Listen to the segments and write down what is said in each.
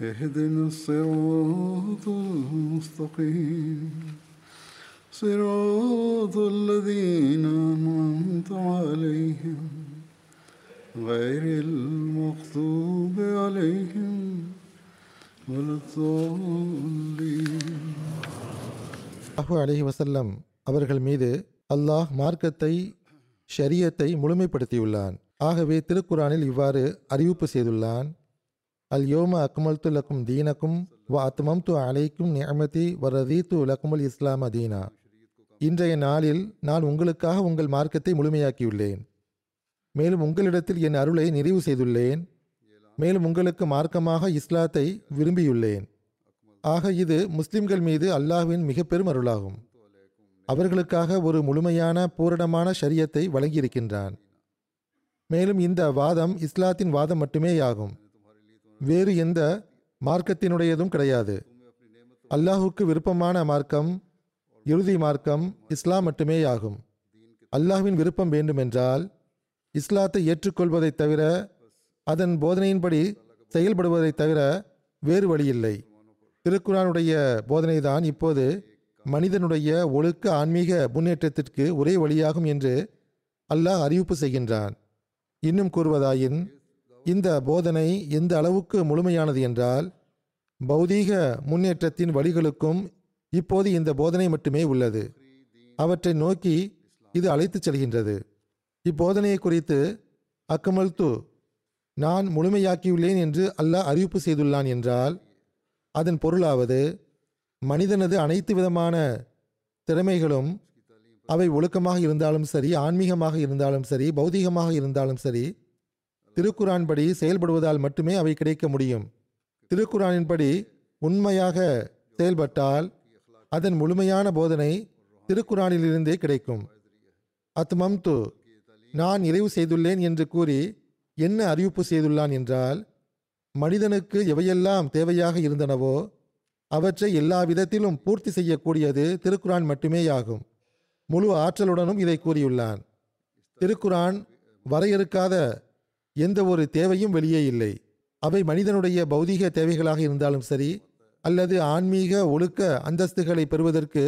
اهدنا الصراط المستقيم صراط الذين أنعمت عليهم غير المغضوب عليهم ولا الضالين அல்லாஹு அலைஹி வஸல்லம் அவர்கள் மீது அல்லாஹ் மார்க்கத்தை ஷரியத்தை முழுமைப்படுத்தியுள்ளான் ஆகவே திருக்குரானில் இவ்வாறு அறிவிப்பு செய்துள்ளான் அல்யோம அக்மல் து லக்கும் தீனக்கும் வ அத்மம்து அலைக்கும் நியமதி வ து லக்குமுல் இஸ்லாம் தீனா இன்றைய நாளில் நான் உங்களுக்காக உங்கள் மார்க்கத்தை முழுமையாக்கியுள்ளேன். மேலும் உங்களிடத்தில் என் அருளை நிறைவு செய்துள்ளேன். மேலும் உங்களுக்கு மார்க்கமாக இஸ்லாத்தை விரும்பியுள்ளேன். ஆக இது முஸ்லிம்கள் மீது அல்லாஹ்வின் மிக பெரும் அருளாகும். அவர்களுக்காக ஒரு முழுமையான பூரணமான ஷரியத்தை வழங்கியிருக்கின்றான். மேலும் இந்த வாதம் இஸ்லாத்தின் வாதம் மட்டுமேயாகும். வேறு எந்த மார்க்கத்தினுடையதும் கிடையாது. அல்லாஹுக்கு விருப்பமான மார்க்கம் இறுதி மார்க்கம் இஸ்லாம் மட்டுமேயாகும் அல்லாஹ்வின் விருப்பம் வேண்டுமென்றால் இஸ்லாத்தை ஏற்றுக்கொள்வதைத் தவிர அதன் போதனையின்படி செயல்படுவதைத் தவிர வேறு வழியில்லை. திருக்குரானுடைய போதனைதான் இப்போது மனிதனுடைய ஒழுக்க ஆன்மீக முன்னேற்றத்திற்கு ஒரே வழியாகும் என்று அல்லாஹ் அறிவிப்பு செய்கின்றான். இன்னும் கூறுவதாயின் இந்த போதனை எந்த அளவுக்கு முழுமையானது என்றால் பௌதீக முன்னேற்றத்தின் வழிகளுக்கும் இப்போது இந்த போதனை மட்டுமே உள்ளது. அவற்றை நோக்கி இது அழைத்துச் செல்கின்றது. இப்போதனையை குறித்து அக்கமல்து நான் முழுமையாக்கியுள்ளேன் என்று அல்லாஹ் அறிவிப்பு செய்துள்ளான் என்றால் அதன் பொருளாவது மனிதனது அனைத்து விதமான திறமைகளும் அவை ஒழுக்கமாக இருந்தாலும் சரி ஆன்மீகமாக இருந்தாலும் சரி பௌதீகமாக இருந்தாலும் சரி திருக்குரான் படி செயல்படுவதால் மட்டுமே அவை கிடைக்க முடியும். திருக்குரானின்படி உண்மையாக செயல்பட்டால் அதன் முழுமையான போதனை திருக்குரானிலிருந்தே கிடைக்கும். அத்மம்து நான் நிறைவு செய்துள்ளேன் என்று கூறி என்ன அறிவிப்பு செய்துள்ளான் என்றால் மனிதனுக்கு எவையெல்லாம் தேவையாக இருந்தனவோ அவற்றை எல்லா விதத்திலும் பூர்த்தி செய்யக்கூடியது திருக்குரான் மட்டுமேயாகும். முழு ஆற்றலுடனும் இதை கூறியுள்ளான். திருக்குரான் வரையறுக்காத எந்த ஒரு தேவையும் வெளியே இல்லை. அவை மனிதனுடைய பௌதீக தேவைகளாக இருந்தாலும் சரி அல்லது ஆன்மீக ஒழுக்க அந்தஸ்துகளை பெறுவதற்கு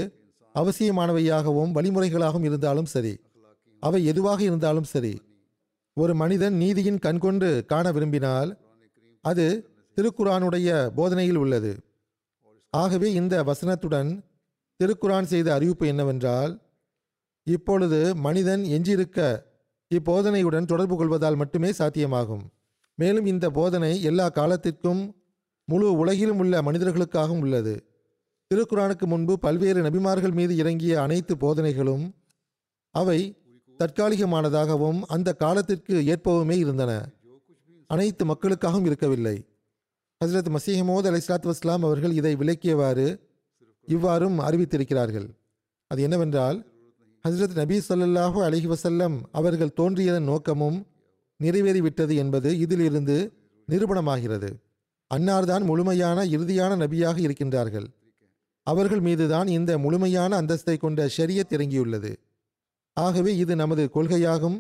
அவசியமானவையாகவும் வழிமுறைகளாகவும் இருந்தாலும் சரி அவை எதுவாக இருந்தாலும் சரி ஒரு மனிதன் நீதியின் கண்கொண்டு காண விரும்பினால் அது திருக்குரானுடைய போதனையில் உள்ளது. ஆகவே இந்த வசனத்துடன் திருக்குரான் செய்த அறிவிப்பு என்னவென்றால் இப்பொழுது மனிதன் எஞ்சியிருக்க இப்போதனையுடன் தொடர்பு கொள்வதால் மட்டுமே சாத்தியமாகும். மேலும் இந்த போதனை எல்லா காலத்திற்கும் முழு உலகிலும் உள்ள மனிதர்களுக்காகவும் உள்ளது. திருக்குரானுக்கு முன்பு பல்வேறு நபிமார்கள் மீது இறங்கிய அனைத்து போதனைகளும் அவை தற்காலிகமானதாகவும் அந்த காலத்திற்கு ஏற்பவுமே இருந்தன. அனைத்து மக்களுக்காகவும் இருக்கவில்லை. ஹசரத் மசீஹமோத் அலி இஸ்லாத் வஸ்லாம் அவர்கள் இதை விளக்கியவாறு இவ்வாறும் அறிவித்திருக்கிறார்கள். அது என்னவென்றால் ஹசரத் நபி ஸல்லல்லாஹு அலஹி வசல்லம் அவர்கள் தோன்றியதன் நோக்கமும் நிறைவேறிவிட்டது என்பது இதிலிருந்து நிரூபணமாகிறது. அன்னார்தான் முழுமையான இறுதியான நபியாக இருக்கின்றார்கள். அவர்கள் மீதுதான் இந்த முழுமையான அந்தஸ்தை கொண்ட ஷரியத் இறங்கியுள்ளது. ஆகவே இது நமது கொள்கையாகும்.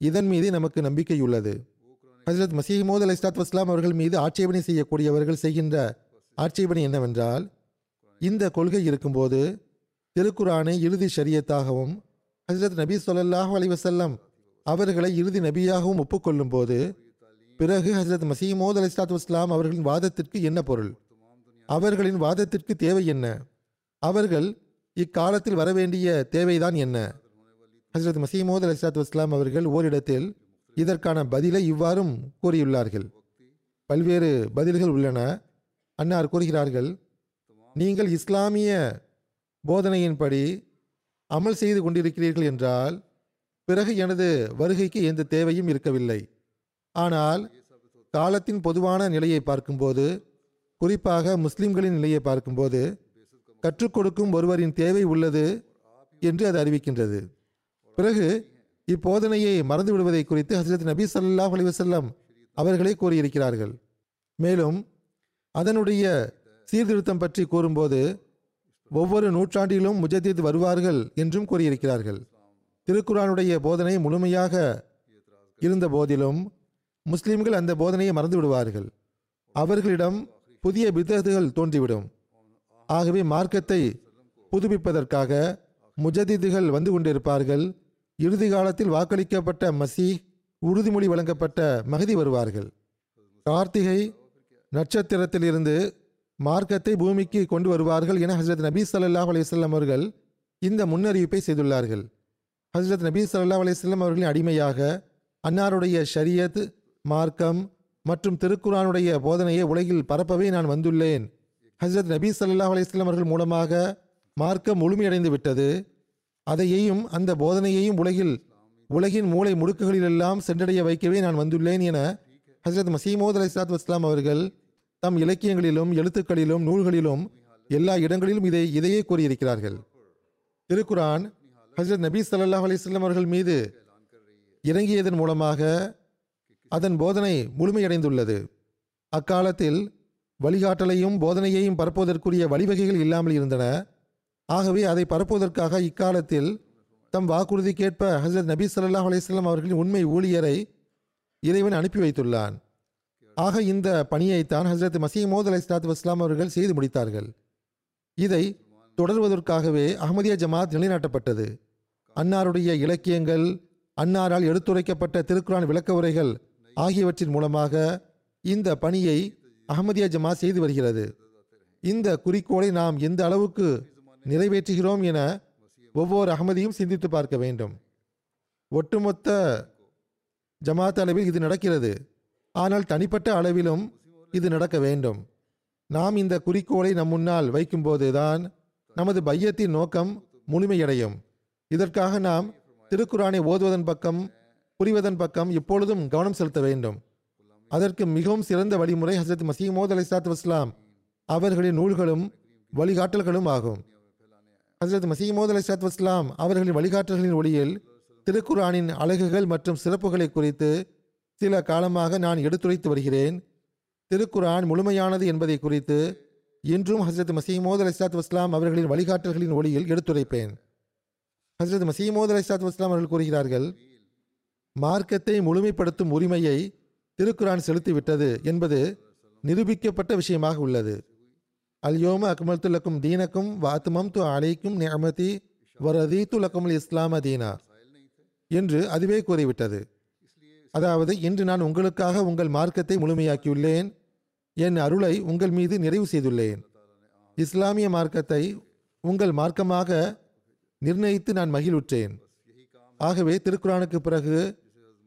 இதன் மீது நமக்கு நம்பிக்கையுள்ளது. ஹசரத் மசீமோத் அலி இஸ்லாத் வஸ்லாம் அவர்கள் மீது ஆட்சேபனை செய்யக்கூடியவர்கள் செய்கின்ற ஆட்சேபனை என்னவென்றால் இந்த கொள்கை இருக்கும்போது திருக்குரானை இறுதி ஷரியத்தாகவும் ஹசரத் நபி ஸல்லல்லாஹு அலிவசல்லம் அவர்களை இறுதி நபியாகவும் ஒப்புக்கொள்ளும் போது பிறகு ஹசரத் மசீமோத் அலி இஸ்லாத்து இஸ்லாம் அவர்களின் வாதத்திற்கு என்ன பொருள்? அவர்களின் வாதத்திற்கு தேவை என்ன? அவர்கள் இக்காலத்தில் வரவேண்டிய தேவைதான் என்ன? ஹசரத் மசீமோத் அலி இஸ்லாத்து இஸ்லாம் அவர்கள் ஓரிடத்தில் இதற்கான பதிலை இவ்வாறும் கூறியுள்ளார்கள். பல்வேறு பதில்கள் உள்ளன. அன்னார் கூறுகிறார்கள் நீங்கள் இஸ்லாமிய போதனையின்படி அமல் செய்து கொண்டிருக்கிறீர்கள் என்றால் பிறகு எனது வருகைக்கு எந்த தேவையும் இருக்கவில்லை. ஆனால் காலத்தின் பொதுவான நிலையை பார்க்கும்போது குறிப்பாக முஸ்லிம்களின் நிலையை பார்க்கும்போது கற்றுக் கொடுக்கும் ஒருவரின் தேவை உள்ளது என்று அது அறிவிக்கின்றது. பிறகு இப்போதனையை மறந்து விடுவதை குறித்து ஹசரத் நபி சல்லாஹ் அலிவசல்லம் அவர்களே கூறியிருக்கிறார்கள். மேலும் அதனுடைய சீர்திருத்தம் பற்றி கூறும்போது ஒவ்வொரு நூற்றாண்டிலும் முஜதித் வருவார்கள் என்றும் கூறியிருக்கிறார்கள். திருக்குரானுடைய போதனை முழுமையாக இருந்த போதிலும் முஸ்லிம்கள் அந்த போதனையை மறந்து விடுவார்கள். அவர்களிடம் புதிய பித்தத்துகள் தோன்றிவிடும். ஆகவே மார்க்கத்தை புதுப்பிப்பதற்காக முஜதிதுகள் வந்து கொண்டிருப்பார்கள். இறுதி காலத்தில் வாக்களிக்கப்பட்ட மசீஹ் உறுதிமொழி வழங்கப்பட்ட மகதி வருவார்கள். கார்த்திகை நட்சத்திரத்திலிருந்து மார்க்கத்தை பூமிக்கு கொண்டு வருவார்கள் என ஹசரத் நபீ சல்லாஹ் அலையம் அவர்கள் இந்த முன்னறிவிப்பை செய்துள்ளார்கள். ஹசரத் நபீ சல்லாஹ் அலையம் அவர்களின் அடிமையாக அன்னாருடைய ஷரியத் மார்க்கம் மற்றும் திருக்குரானுடைய போதனையை உலகில் பரப்பவே நான் வந்துள்ளேன். ஹசரத் நபீ சல்லாஹ் அலையம் அவர்கள் மூலமாக மார்க்கம் முழுமையடைந்து விட்டது. அதையையும் அந்த போதனையையும் உலகில் உலகின் மூளை முடுக்குகளிலெல்லாம் சென்றடைய வைக்கவே நான் வந்துள்ளேன் என ஹசரத் மசீமோத் அலி இஸ்லாத் வஸ்லாம் அவர்கள் தம் இலக்கியங்களிலும் எழுத்துக்களிலும் நூல்களிலும் எல்லா இடங்களிலும் இதை இதையே கூறியிருக்கிறார்கள். திருக்குரான் ஹசரத் நபி சல்லாஹ் அலைஹி அவர்கள் மீது இறங்கியதன் மூலமாக அதன் போதனை முழுமையடைந்துள்ளது. அக்காலத்தில் வழிகாட்டலையும் போதனையையும் பரப்புவதற்குரிய வழிவகைகள் இல்லாமல் இருந்தன. ஆகவே அதை பரப்புவதற்காக இக்காலத்தில் தம் வாக்குறுதிக்கேற்ப ஹசரத் நபி சல்லாஹ் அலிஸ்லாம் அவர்களின் உண்மை ஊழியரை இறைவன் அனுப்பி வைத்துள்ளான். ஆக இந்த பணியைத்தான் ஹசரத் மசீமோத் அலி இஸ்லாத்து வஸ்லாம் அவர்கள் செய்து முடித்தார்கள். இதை தொடர்வதற்காகவே அகமதியா ஜமாத் நிலைநாட்டப்பட்டது. அன்னாருடைய இலக்கியங்கள் அன்னாரால் எடுத்துரைக்கப்பட்ட திருக்குரான் விளக்க உரைகள் ஆகியவற்றின் மூலமாக இந்த பணியை அஹ்மதியா ஜமாத் செய்து வருகிறது. இந்த குறிக்கோளை நாம் எந்த அளவுக்கு நிறைவேற்றுகிறோம் என ஒவ்வொரு அகமதியும் சிந்தித்து பார்க்க வேண்டும். ஒட்டுமொத்த ஜமாத் அளவில் இது நடக்கிறது. ஆனால் தனிப்பட்ட அளவிலும் இது நடக்க வேண்டும். நாம் இந்த குறிக்கோளை நம் முன்னால் வைக்கும்போதுதான் நமது பையத்தின் நோக்கம் முழுமையடையும். இதற்காக நாம் திருக்குரானை ஓதுவதன் பக்கம் புரிவதன் பக்கம் எப்பொழுதும் கவனம் செலுத்த வேண்டும். அதற்கு மிகவும் சிறந்த வழிமுறை ஹசரத் மசீமோத் அலி சாத் வஸ்லாம் அவர்களின் நூல்களும் வழிகாட்டல்களும் ஆகும். ஹசரத் மசீமோத் அலி சாத் வஸ்லாம் அவர்களின் வழிகாட்டல்களின் ஒளியில் திருக்குரானின் அழகுகள் மற்றும் சிறப்புகளை குறித்து சில காலமாக நான் எடுத்துரைத்து வருகிறேன். திருக்குரான் முழுமையானது என்பதை குறித்து இன்றும் ஹசரத் மசீமோத் அலி வஸ்லாம் அவர்களின் வழிகாட்டல்களின் ஒளியில் எடுத்துரைப்பேன். ஹசரத் மசீமோத் அலி வஸ்லாம் அவர்கள் கூறுகிறார்கள் மார்க்கத்தை முழுமைப்படுத்தும் உரிமையை திருக்குரான் செலுத்திவிட்டது என்பது நிரூபிக்கப்பட்ட விஷயமாக உள்ளது. அல்யோம அக்மல் துலக்கும் தீனக்கும் வாத்துமம் து அலைக்கும் நியமதி வரதி துலக்கும் இஸ்லாம தீனா என்று அதுவே கூறிவிட்டது. அதாவது இன்று நான் உங்களுக்காக உங்கள் மார்க்கத்தை முழுமையாக்கியுள்ளேன். என் அருளை உங்கள் மீது நிறைவு செய்துள்ளேன். இஸ்லாமிய மார்க்கத்தை உங்கள் மார்க்கமாக நிர்ணயித்து நான் மகிழ்வுற்றேன். ஆகவே திருக்குறானுக்கு பிறகு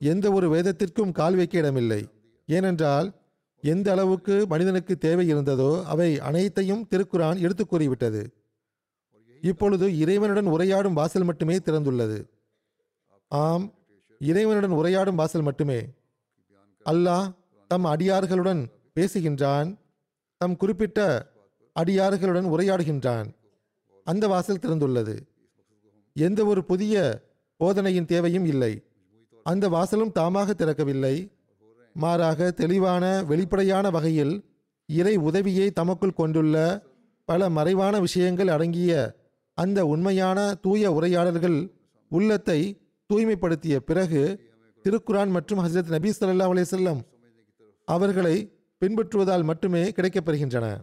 எந்த ஒரு வேதத்திற்கும் கால் வைக்க இடமில்லை. ஏனென்றால் எந்த அளவுக்கு மனிதனுக்கு தேவை இருந்ததோ அவை அனைத்தையும் திருக்குரான் எடுத்து கூறிவிட்டது. இப்பொழுது இறைவனுடன் உரையாடும் வாசல் மட்டுமே திறந்துள்ளது. ஆம் இறைவனுடன் உரையாடும் வாசல் மட்டுமே. அல்லாஹ் தம் அடியார்களுடன் பேசுகின்றான். தம் குறிப்பிட்ட அடியார்களுடன் உரையாடுகின்றான். அந்த வாசல் திறந்துள்ளது. எந்த ஒரு புதிய போதனையின் தேவையும் இல்லை. அந்த வாசலும் தாமாக திறக்கவில்லை. மாறாக தெளிவான வெளிப்படையான வகையில் இறை உதவியை தமக்குள் கொண்டுள்ள பல மறைவான விஷயங்கள் அடங்கிய அந்த உண்மையான தூய உரையாடல்கள் உள்ளத்தை தூய்மைப்படுத்திய பிறகு திருக்குரான் மற்றும் ஹசரத் நபி சல்லா அலே செல்லம் அவர்களை பின்பற்றுவதால் மட்டுமே கிடைக்கப்பெறுகின்றன.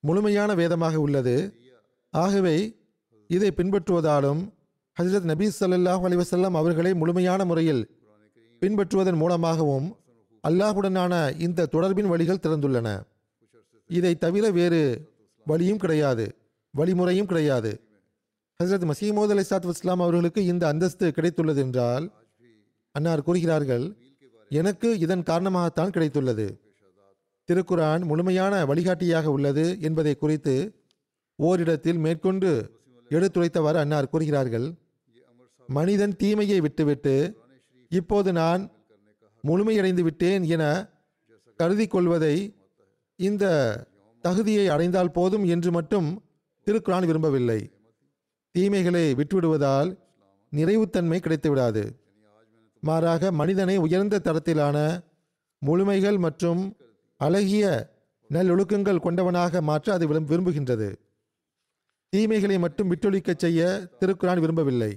முழுமையான வேதமாக உள்ளது. ஆகவே இதை பின்பற்றுவதாலும் ஹசரத் நபி ஸல்லல்லாஹு அலைஹி அவர்களை முழுமையான முறையில் பின்பற்றுவதன் மூலமாகவும் அல்லாஹுடனான இந்த தொடர்பின் வழிகள் திறந்துள்ளன. இதை தவிர வேறு வழியும் கிடையாது. வழிமுறையும் கிடையாது. ஹசரத் மசீமோத் அலி சாத் இஸ்லாம் அவர்களுக்கு இந்த அந்தஸ்து கிடைத்துள்ளது என்றால் அன்னார் கூறுகிறார்கள் எனக்கு இதன் காரணமாகத்தான் கிடைத்துள்ளது. திருக்குரான் முழுமையான வழிகாட்டியாக உள்ளது என்பதை குறித்து ஓரிடத்தில் மேற்கொண்டு எடுத்துரைத்தவாறு அன்னார் கூறுகிறார்கள் மனிதன் தீமையை விட்டுவிட்டு இப்போது நான் முழுமையடைந்து விட்டேன் என கருதி கொள்வதை இந்த தகுதியை அடைந்தால் போதும் என்று மட்டும் திருக்குரான் விரும்பவில்லை. தீமைகளை விட்டுவிடுவதால் நிறைவுத்தன்மை கிடைத்துவிடாது. மாறாக மனிதனை உயர்ந்த தரத்திலான முழுமைகள் மற்றும் அழகிய நல்லொழுக்கங்கள் கொண்டவனாக மாற்ற அது விரும்புகின்றது. தீமைகளை மட்டும் விட்டொழிக்கச் செய்ய திருக்குரான் விரும்பவில்லை.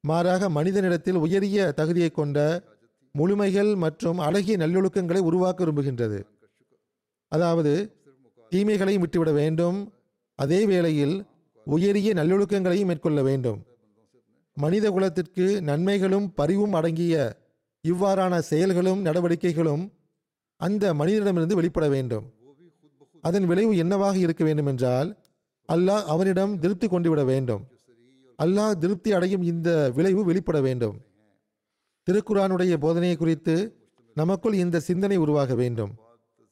மாறாக மனிதனிடத்தில் உயரிய தகுதியை கொண்ட முழுமைகள் மற்றும் அழகிய நல்லொழுக்கங்களை உருவாக்க விரும்புகின்றது. அதாவது தீமைகளையும் விட்டுவிட வேண்டும். அதே வேளையில் உயரிய நல்லொழுக்கங்களையும் மேற்கொள்ள வேண்டும். மனித குலத்திற்கு நன்மைகளும் பரிவும் அடங்கிய இவ்வாறான செயல்களும் நடவடிக்கைகளும் அந்த மனிதனிடமிருந்து வெளிப்பட வேண்டும். அதன் விளைவு என்னவாக இருக்க வேண்டும் என்றால் அல்லாஹ் அவனிடம் திருப்தி கொண்டுவிட வேண்டும். அல்லாஹ் திருப்தி அடையும் இந்த விளைவு வெளிப்பட வேண்டும். திருக்குரானுடைய போதனையை குறித்து நமக்குள் இந்த சிந்தனை உருவாக வேண்டும்.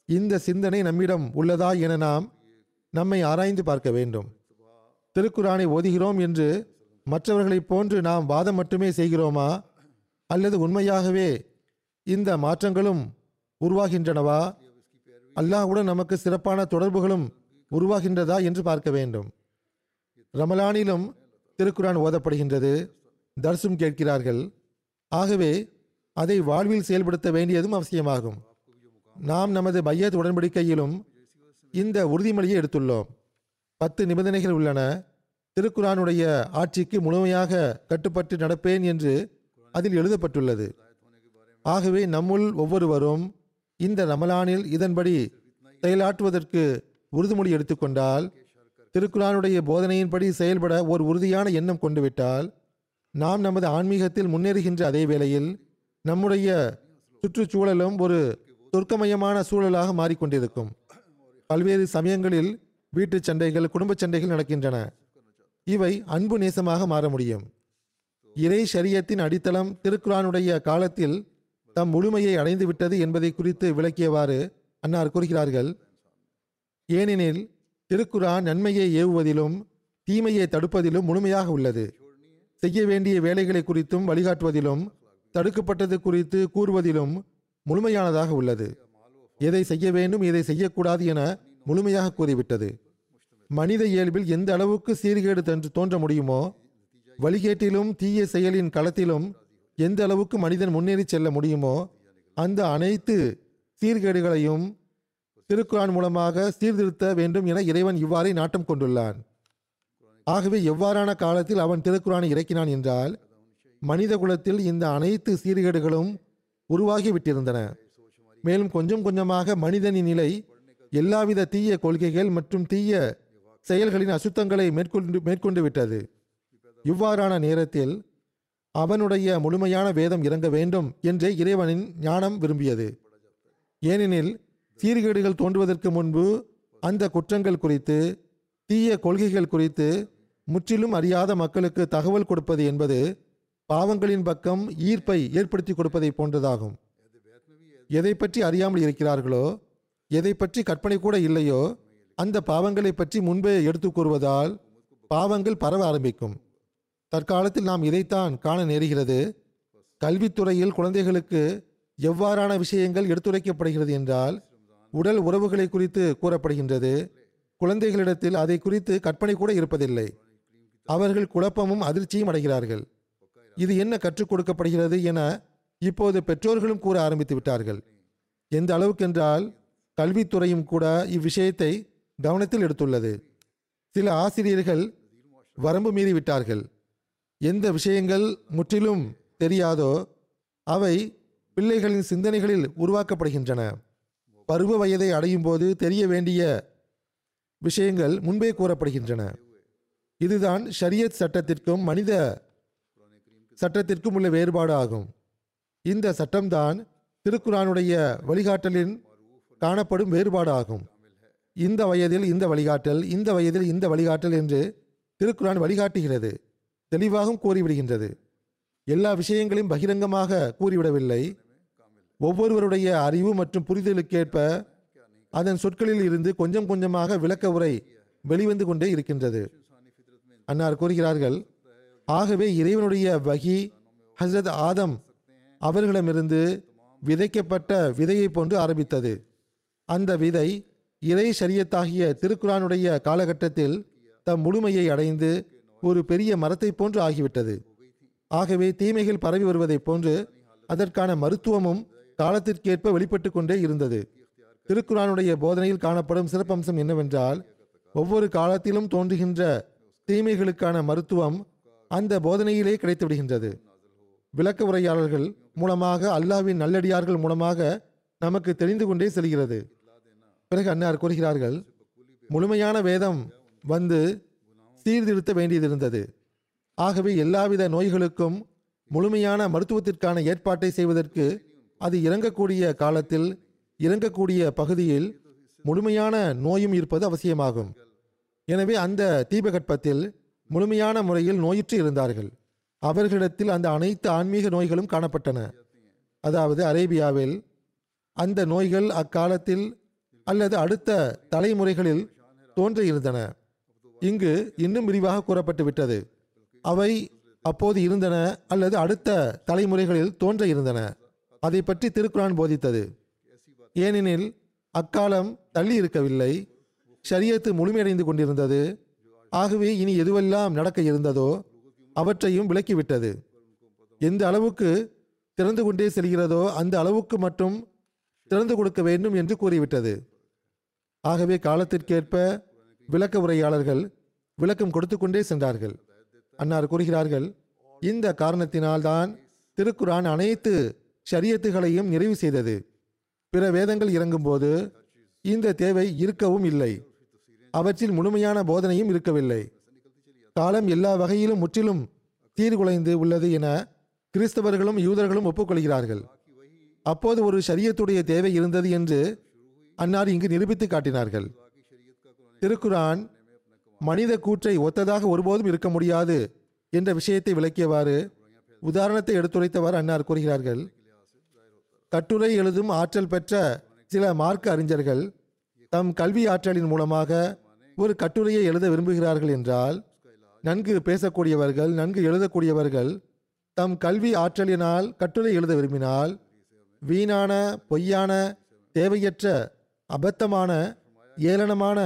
இந்த சிந்தனை நம்மிடம் உள்ளதா என நாம் நம்மை ஆராய்ந்து பார்க்க வேண்டும். திருக்குரானை ஓதுகிறோம் என்று மற்றவர்களைப் போன்று நாம் வாதம் மட்டுமே செய்கிறோமா? அல்லது உண்மையாகவே இந்த மாற்றங்களும் உருவாகின்றனவா? அல்லாஹ்வுடன் நமக்கு சிறப்பான தொடர்புகளும் உருவாகின்றதா என்று பார்க்க வேண்டும். ரமலானிலும் திருக்குரான் ஓதப்படுகின்றது. தர்சும் கேட்கிறார்கள் ஆகவே அதை வாழ்வில் செயல்படுத்த வேண்டியதும் அவசியமாகும். நாம் நமது மையத் உடன்படிக்கையிலும் இந்த உறுதிமொழியை எடுத்துள்ளோம். பத்து நிபந்தனைகள் உள்ளன. திருக்குரானுடைய ஆட்சிக்கு முழுமையாக கட்டுப்பட்டு நடப்பேன் என்று அதில் எழுதப்பட்டுள்ளது. ஆகவே நம்முள் ஒவ்வொருவரும் இந்த ரமலானில் இதன்படி செயலாற்றுவதற்கு உறுதிமொழி எடுத்துக்கொண்டால் திருக்குறானுடைய போதனையின்படி செயல்பட ஒரு உறுதியான எண்ணம் கொண்டுவிட்டால் நாம் நமது ஆன்மீகத்தில் முன்னேறுகின்ற அதே வேளையில் நம்முடைய சுற்றுச்சூழலும் ஒரு துர்க்கமயமான சூழலாக மாறிக்கொண்டிருக்கும். பல்வேறு சமயங்களில் வீட்டுச் சண்டைகள் குடும்ப சண்டைகள் நடக்கின்றன. இவை அன்பு நேசமாக மாற முடியும். இறை சரியத்தின் அடித்தளம் திருக்குறானுடைய காலத்தில் தம் முழுமையை அடைந்து விட்டது என்பதை குறித்து விளக்கியவாறு அன்னார் கூறுகிறார்கள். ஏனெனில் திருக்குறான் நன்மையை ஏவுவதிலும் தீமையை தடுப்பதிலும் முழுமையாக உள்ளது. செய்ய வேண்டிய வேலைகளை குறித்தும் வழிகாட்டுவதிலும் தடுக்கப்பட்டது குறித்து கூறுவதிலும் முழுமையானதாக உள்ளது. எதை செய்ய வேண்டும் எதை செய்யக்கூடாது என முழுமையாக கூறிவிட்டது. மனித இயல்பில் எந்த அளவுக்கு சீர்கேடு தன்று தோன்ற முடியுமோ வழிகேட்டிலும் தீய செயலின் களத்திலும் எந்த அளவுக்கு மனிதன் முன்னேறி செல்ல முடியுமோ அந்த அனைத்து சீர்கேடுகளையும் திருக்குரான் மூலமாக சீர்திருத்த வேண்டும் என இறைவன் இவ்வாறே நாட்டம் கொண்டுள்ளான். ஆகவே எவ்வாறான காலத்தில் அவன் திருக்குறானை இறக்கினான் என்றால் மனித குலத்தில் இந்த அனைத்து சீர்கேடுகளும் உருவாகிவிட்டிருந்தன மேலும் கொஞ்சம் கொஞ்சமாக மனிதனின் நிலை எல்லாவித தீய கொள்கைகள் மற்றும் தீய செயல்களின் அசுத்தங்களை மேற்கொண்டு மேற்கொண்டு விட்டது. இவ்வாறான நேரத்தில் அவனுடைய முழுமையான வேதம் இறங்க வேண்டும் என்றே இறைவனின் ஞானம் விரும்பியது. ஏனெனில் சீர்கேடுகள் தோன்றுவதற்கு முன்பு அந்த குற்றங்கள் குறித்து தீய கொள்கைகள் குறித்து முற்றிலும் அறியாத மக்களுக்கு தகவல் கொடுப்பது என்பது பாவங்களின் பக்கம் ஈர்ப்பை ஏற்படுத்தி கொடுப்பதை போன்றதாகும். எதை பற்றி அறியாமல் இருக்கிறார்களோ எதை பற்றி கற்பனை கூட இல்லையோ? அந்த பாவங்களை பற்றி முன்பே எடுத்து கூறுவதால் பாவங்கள் பரவ ஆரம்பிக்கும். தற்காலத்தில் நாம் இதைத்தான் காண நேருகிறது. கல்வித்துறையில் குழந்தைகளுக்கு எவ்வாறான விஷயங்கள் எடுத்துரைக்கப்படுகிறது என்றால் உடல் உறவுகளை குறித்து கூறப்படுகின்றது. குழந்தைகளிடத்தில் அதை குறித்து கற்பனை கூட இருப்பதில்லை. அவர்கள் குழப்பமும் அதிர்ச்சியும் அடைகிறார்கள். இது என்ன கற்றுக் கொடுக்கப்படுகிறது என இப்போது பெற்றோர்களும் கூற ஆரம்பித்து விட்டார்கள். எந்த அளவுக்கென்றால் கல்வித்துறையும் கூட இவ்விஷயத்தை கவனத்தில் எடுத்துள்ளது. சில ஆசிரியர்கள் வரம்பு மீறிவிட்டார்கள் எந்த விஷயங்கள் முற்றிலும் தெரியாதோ அவை பிள்ளைகளின் சிந்தனைகளில் உருவாக்கப்படுகின்றன. பருவ வயதை அடையும் போது தெரிய வேண்டிய விஷயங்கள் முன்பே கூறப்படுகின்றன. இதுதான் ஷரியத் சட்டத்திற்கும் மனித சட்டத்திற்கும் உள்ள வேறுபாடு ஆகும். இந்த சட்டம்தான் திருக்குறானுடைய வழிகாட்டலின் காணப்படும் வேறுபாடு ஆகும் இந்த வயதில் இந்த வழிகாட்டல் இந்த வயதில் இந்த வழிகாட்டல் என்று திருக்குறான் வழிகாட்டுகிறது. தெளிவாகவும் கூறிவிடுகின்றது. எல்லா விஷயங்களையும் பகிரங்கமாக கூறிவிடவில்லை. ஒவ்வொருவருடைய அறிவு மற்றும் புரிதலுக்கேற்ப அதன் சொற்களில் இருந்து கொஞ்சம் கொஞ்சமாக விளக்க உரை வெளிவந்து கொண்டே இருக்கின்றது. அன்னார் கூறுகிறார்கள் ஆகவே இறைவனுடைய வகி ஹஸ்ரத் ஆதம் அவர்களிடமிருந்து விதைக்கப்பட்ட விதையை போன்று ஆரம்பித்தது. அந்த விதை இறை சரியத்தாகிய திருக்குறானுடைய காலகட்டத்தில் தம் முழுமையை அடைந்து ஒரு பெரிய மரத்தைப் போன்று ஆகிவிட்டது. ஆகவே தீமைகள் பரவி வருவதைப் போன்று அதற்கான மருத்துவமும் காலத்திற்கேற்ப வெளிப்பட்டு கொண்டே இருந்தது. திருக்குறானுடைய போதனையில் காணப்படும் சிறப்பம்சம் என்னவென்றால் ஒவ்வொரு காலத்திலும் தோன்றுகின்ற தீமைகளுக்கான மருத்துவம் அந்த போதனையிலே கிடைத்துவிடுகின்றது விளக்க உரையாளர்கள் மூலமாக அல்லாஹ்வின் நல்லடியார்கள் மூலமாக நமக்கு தெரிந்து கொண்டே செல்கிறது. பிறகு அன்னார் கூறுகிறார்கள் முழுமையான வேதம் வந்து சீர்திருத்த வேண்டியதிருந்தது. ஆகவே எல்லாவித நோய்களுக்கும் முழுமையான மருத்துவத்திற்கான ஏற்பாட்டை செய்வதற்கு அது இறங்கக்கூடிய காலத்தில் இறங்கக்கூடிய பகுதியில் முழுமையான நோயும் இருப்பது அவசியமாகும். எனவே அந்த தீபகற்பத்தில் முழுமையான முறையில் நோயுற்று இருந்தார்கள். அவர்களிடத்தில் அந்த அனைத்து ஆன்மீக நோய்களும் காணப்பட்டன. அதாவது அரேபியாவில் அந்த நோய்கள் அக்காலத்தில் அல்லது அடுத்த தலைமுறைகளில் தோன்றியிருந்தன. இங்கு இன்னும் விரிவாக கூறப்பட்டு விட்டது. அவை அப்போது இருந்தன அல்லது அடுத்த தலைமுறைகளில் தோன்ற இருந்தன அதை பற்றி திருக்குரான் போதித்தது. ஏனெனில் அக்காலம் தள்ளி இருக்கவில்லை ஷரியத்து முழுமையடைந்து கொண்டிருந்தது. ஆகவே இனி எதுவெல்லாம் நடக்க இருந்ததோ அவற்றையும் விலக்கிவிட்டது எந்த அளவுக்கு திறந்து கொண்டே செல்கிறதோ அந்த அளவுக்கு மட்டும் திறந்து கொடுக்க வேண்டும் என்று கூறிவிட்டது. ஆகவே காலத்திற்கேற்ப விளக்க உரையாளர்கள் விளக்கம் கொடுத்து கொண்டே சென்றார்கள். அன்னார் கூறுகிறார்கள் இந்த காரணத்தினால்தான் திருக்குரான் அனைத்து ஷரியத்துகளையும் நிறைவு செய்தது. பிற வேதங்கள் இறங்கும்போது இந்த தேவை இருக்கவும் இல்லை. அவற்றில் முழுமையான போதனையும் இருக்கவில்லை. காலம் எல்லா வகையிலும் முற்றிலும் சீர்குலைந்து உள்ளது என கிறிஸ்தவர்களும் யூதர்களும் ஒப்புக்கொள்கிறார்கள். அப்போது ஒரு ஷரியத்துடைய தேவை இருந்தது என்று அன்னார் இங்கு நிரூபித்து காட்டினார்கள். திருக்குரான் மனித கூற்றை ஒத்ததாக ஒருபோதும் இருக்க முடியாது என்ற விஷயத்தை விளக்கியவாறு உதாரணத்தை எடுத்துரைத்தவாறு அன்னார் கூறுகிறார்கள். கட்டுரை எழுதும் ஆற்றல் பெற்ற சில மார்க்க அறிஞர்கள் தம் கல்வி ஆற்றலின் மூலமாக ஒரு கட்டுரையை எழுத விரும்புகிறார்கள் என்றால் நன்கு பேசக்கூடியவர்கள் நன்கு எழுதக்கூடியவர்கள் தம் கல்வி ஆற்றலினால் கட்டுரை எழுத விரும்பினால் வீணான பொய்யான தேவையற்ற அபத்தமான ஏளனமான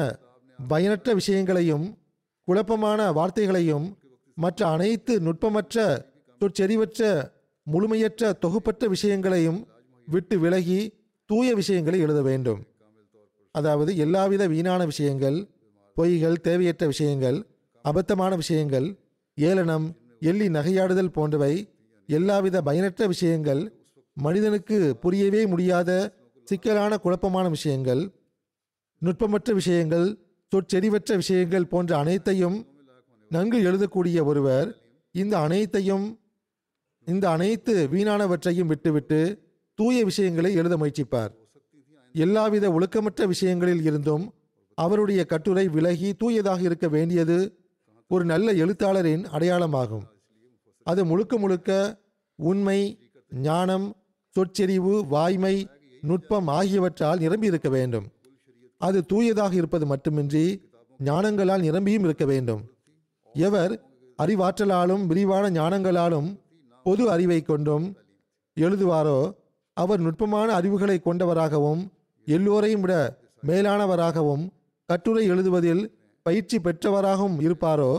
பயனற்ற விஷயங்களையும் குழப்பமான வார்த்தைகளையும் மற்ற அனைத்து நுட்பமற்ற சொற்செறிவற்ற முழுமையற்ற தொகுப்பற்ற விஷயங்களையும் விட்டு விலகி தூய விஷயங்களை எழுத வேண்டும். அதாவது எல்லாவித வீணான விஷயங்கள் பொய்கள் தேவையற்ற விஷயங்கள் அபத்தமான விஷயங்கள் ஏளனம் எள்ளி நகையாடுதல் போன்றவை எல்லாவித பயனற்ற விஷயங்கள் மனிதனுக்கு புரியவே முடியாத சிக்கலான குழப்பமான விஷயங்கள் நுட்பமற்ற விஷயங்கள் சொற்செறிவற்ற விஷயங்கள் போன்ற அனைத்தையும் நன்கு எழுதக்கூடிய ஒருவர் இந்த அனைத்தையும் இந்த அனைத்து வீணானவற்றையும் விட்டுவிட்டு தூய விஷயங்களை எழுத முயற்சிப்பார். எல்லாவித ஒழுக்கமற்ற விஷயங்களில் இருந்தும் அவருடைய கட்டுரை விலகி தூயதாக இருக்க வேண்டியது ஒரு நல்ல எழுத்தாளரின் அடையாளமாகும். அது முழுக்க முழுக்க உண்மை ஞானம் சொற்செறிவு வாய்மை நுட்பம் ஆகியவற்றால் நிரம்பி இருக்க வேண்டும். அது தூயதாக இருப்பது மட்டுமின்றி ஞானங்களால் நிரம்பியும் இருக்க வேண்டும். எவர் அறிவாற்றலாலும் விரிவான ஞானங்களாலும் பொது அறிவை கொண்டும் எழுதுவாரோ அவர் நுட்பமான அறிவுகளை கொண்டவராகவும் எல்லோரையும் விட மேலானவராகவும் கட்டுரை எழுதுவதில் பயிற்சி பெற்றவராகவும் இருப்பாரோ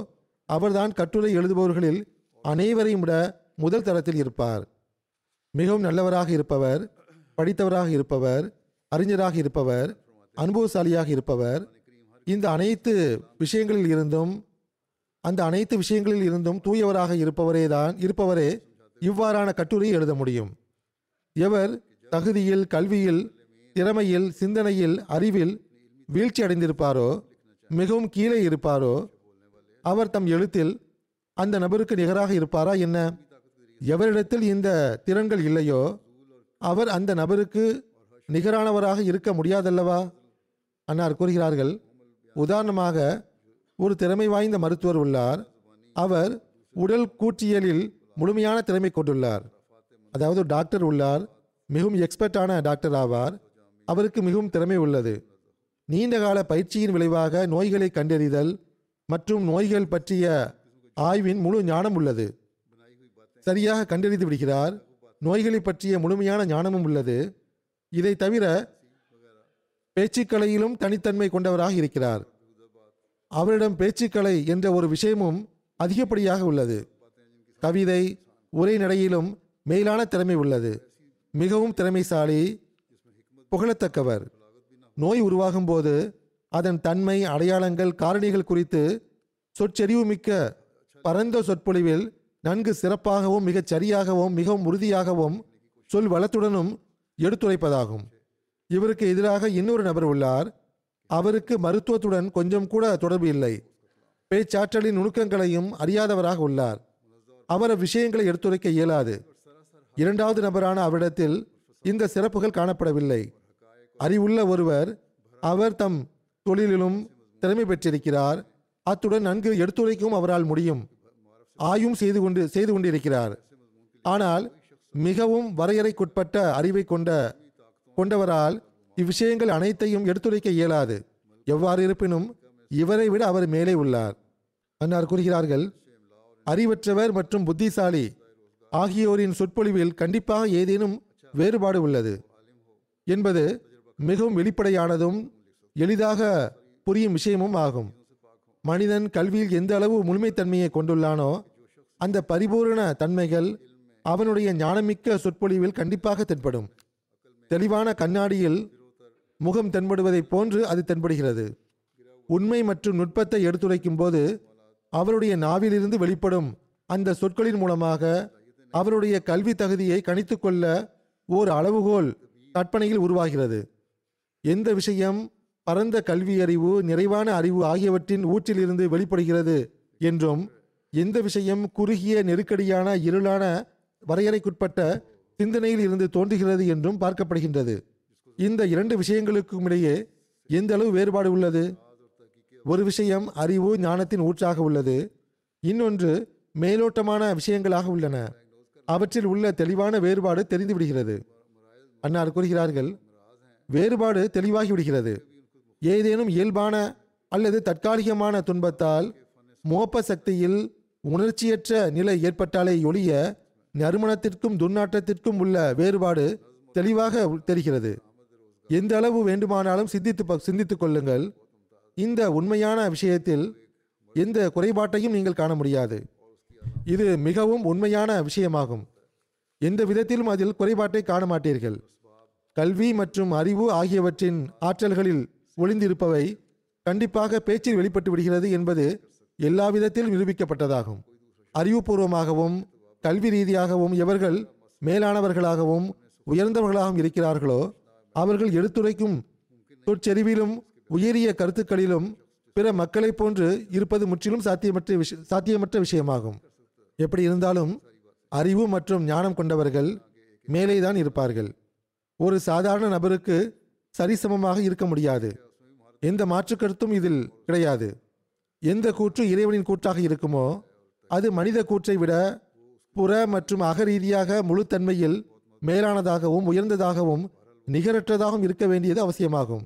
அவர்தான் கட்டுரை எழுதுபவர்களில் அனைவரையும் விட முதல் தரத்தில் இருப்பார். மிகவும் நல்லவராக இருப்பவர் படித்தவராக இருப்பவர் அறிஞராக இருப்பவர் அனுபவசாலியாக இருப்பவர். இந்த அனைத்து விஷயங்களில் இருந்தும் அந்த அனைத்து விஷயங்களில் இருந்தும் தூயவராக இருப்பவரே தான் இருப்பவரே இவ்வாறான கட்டுரை எழுத முடியும். எவர் தகுதியில் கல்வியில் திறமையில் சிந்தனையில் அறிவில் வீழ்ச்சி அடைந்திருப்பாரோ மிகவும் கீழே இருப்பாரோ அவர் தம் எழுத்தில் அந்த நபருக்கு நிகராக இருப்பாரா என்ன? எவரிடத்தில் இந்த திறன்கள் இல்லையோ அவர் அந்த நபருக்கு நிகரானவராக இருக்க முடியாதல்லவா? அன்னார் கூறுகிறார்கள் உதாரணமாக ஒரு திறமை வாய்ந்த மருத்துவர் உள்ளார். அவர் உடல் கூற்றியலில் முழுமையான திறமை கொண்டுள்ளார். அதாவது டாக்டர் உள்ளார் மிகவும் எக்ஸ்பர்ட்டான டாக்டர் ஆவார். அவருக்கு மிகவும் திறமை உள்ளது. நீண்டகால பயிற்சியின் விளைவாக நோய்களை கண்டறிதல் மற்றும் நோய்கள் பற்றிய ஆய்வின் முழு ஞானம் உள்ளது. சரியாக கண்டறிந்து விடுகிறார். நோய்களை பற்றிய முழுமையான ஞானமும் உள்ளது. இதை தவிர பேச்சுக்கலையிலும் தனித்தன்மை கொண்டவராக இருக்கிறார். அவரிடம் பேச்சுக்கலை என்ற ஒரு விஷயமும் அதிகப்படியாக உள்ளது. கவிதை உரைநடையிலும் மேலான திறமை உள்ளது. மிகவும் திறமைசாலி புகழத்தக்கவர். நோய் உருவாகும் போது அதன் தன்மை அடையாளங்கள் காரணிகள் குறித்து சொற்செறிவுமிக்க பரந்த சொற்பொழிவில் நன்கு சிறப்பாகவும் மிகச் சரியாகவும் மிகவும் உறுதியாகவும் சொல் வளத்துடனும் எடுத்துரைப்பதாகும். இவருக்கு எதிராக இன்னொரு நபர் உள்ளார். அவருக்கு மருத்துவத்துடன் கொஞ்சம் கூட தொடர்பு இல்லை. பேச்சாற்றலின் நுணுக்கங்களையும் அறியாதவராக உள்ளார். அவர் விஷயங்களை எடுத்துரைக்க இயலாது. இரண்டாவது நபரான அவரிடத்தில் இந்த சிறப்புகள் காணப்படவில்லை. அறிவுள்ள ஒருவர் அவர் தம் தொழிலிலும் திறமை பெற்றிருக்கிறார். அத்துடன் நன்கு எடுத்துரைக்கவும் அவரால் முடியும். ஆயும் செய்து கொண்டு செய்து கொண்டிருக்கிறார். ஆனால் மிகவும் வரையறைக்குட்பட்ட அறிவை கொண்ட கொண்டவரால் இவ்விஷயங்கள் அனைத்தையும் எடுத்துரைக்க இயலாது. எவ்வாறு இருப்பினும் இவரை விட அவர் மேலே உள்ளார். அன்னார் கூறுகிறார்கள் அறிவற்றவர் மற்றும் புத்திசாலி ஆகியோரின் சொற்பொழிவில் கண்டிப்பாக ஏதேனும் வேறுபாடு உள்ளது. என்பது மிகவும் வெளிப்படையானதும் எளிதாக புரியும் விஷயமும் ஆகும். மனிதன் கல்வியில் எந்த அளவு முழுமைத்தன்மையை கொண்டுள்ளானோ அந்த பரிபூரண தன்மைகள் அவனுடைய ஞானமிக்க சொற்பொழிவில் கண்டிப்பாக தென்படும். தெளிவான கண்ணாடியில் முகம் தென்படுவதைப் போன்று அது தென்படுகிறது. உண்மை மற்றும் நுட்பத்தை எடுத்துரைக்கும் போது அவருடைய நாவிலிருந்து வெளிப்படும் அந்த சொற்களின் மூலமாக அவருடைய கல்வி தகுதியை கணித்துக்கொள்ள ஓர் அளவுகோல் கற்பனையில் உருவாகிறது. எந்த விஷயம் பரந்த கல்வி அறிவு நிறைவான அறிவு ஆகியவற்றின் ஊற்றிலிருந்து வெளிப்படுகிறது என்றும் எந்த விஷயம் குறுகிய நெருக்கடியான இருளான வரையறைக்குட்பட்ட சிந்தனையில் இருந்து தோன்றுகிறது என்றும் பார்க்கப்படுகின்றது. இந்த இரண்டு விஷயங்களுக்கும் இடையே எந்த அளவு வேறுபாடு உள்ளது? ஒரு விஷயம் அறிவு ஞானத்தின் ஊற்றாக உள்ளது. இன்னொன்று மேலோட்டமான விஷயங்களாக உள்ளன. அவற்றில் உள்ள தெளிவான வேறுபாடு தெரிந்து விடுகிறது அன்னார் கூறுகிறார்கள் வேறுபாடு தெளிவாகிவிடுகிறது. ஏதேனும் இயல்பான அல்லது தற்காலிகமான துன்பத்தால் மோப்ப சக்தியில் உணர்ச்சியற்ற நிலை ஏற்பட்டாலே ஒழிய நறுமணத்திற்கும் துர்நாற்றத்திற்கும் உள்ள வேறுபாடு தெளிவாக தெரிகிறது. எந்த அளவு வேண்டுமானாலும் சிந்தித்து ப- சிந்தித்துக் கொள்ளுங்கள். இந்த உண்மையான விஷயத்தில் எந்த குறைபாட்டையும் நீங்கள் காண முடியாது. இது மிகவும் உண்மையான விஷயமாகும். எந்த விதத்திலும் அதில் குறைபாட்டை காண மாட்டீர்கள். கல்வி மற்றும் அறிவு ஆகியவற்றின் ஆற்றல்களில் ஒளிந்திருப்பவை கண்டிப்பாக பேச்சில் வெளிப்பட்டு விடுகிறது என்பது எல்லா விதத்திலும் நிரூபிக்கப்பட்டதாகும். அறிவுபூர்வமாகவும் கல்வி ரீதியாகவும் எவர்கள் மேலானவர்களாகவும் உயர்ந்தவர்களாகவும் இருக்கிறார்களோ அவர்கள் எடுத்துரைக்கும் சொற்செறிவிலும் உயரிய கருத்துக்களிலும் பிற மக்களைப் போன்று இருப்பது முற்றிலும் சாத்தியமற்ற விஷ சாத்தியமற்ற விஷயமாகும். எப்படி இருந்தாலும் அறிவு மற்றும் ஞானம் கொண்டவர்கள் மேலேதான் இருப்பார்கள். ஒரு சாதாரண நபருக்கு சரிசமமாக இருக்க முடியாது. எந்த மாற்று கருத்தும் இதில் கிடையாது. எந்த கூற்று இறைவனின் கூற்றாக இருக்குமோ அது மனித கூற்றை விட புற மற்றும் அகரீதியாக முழுத்தன்மையில் மேலானதாகவும் உயர்ந்ததாகவும் நிகரற்றதாகவும் இருக்க வேண்டியது அவசியமாகும்.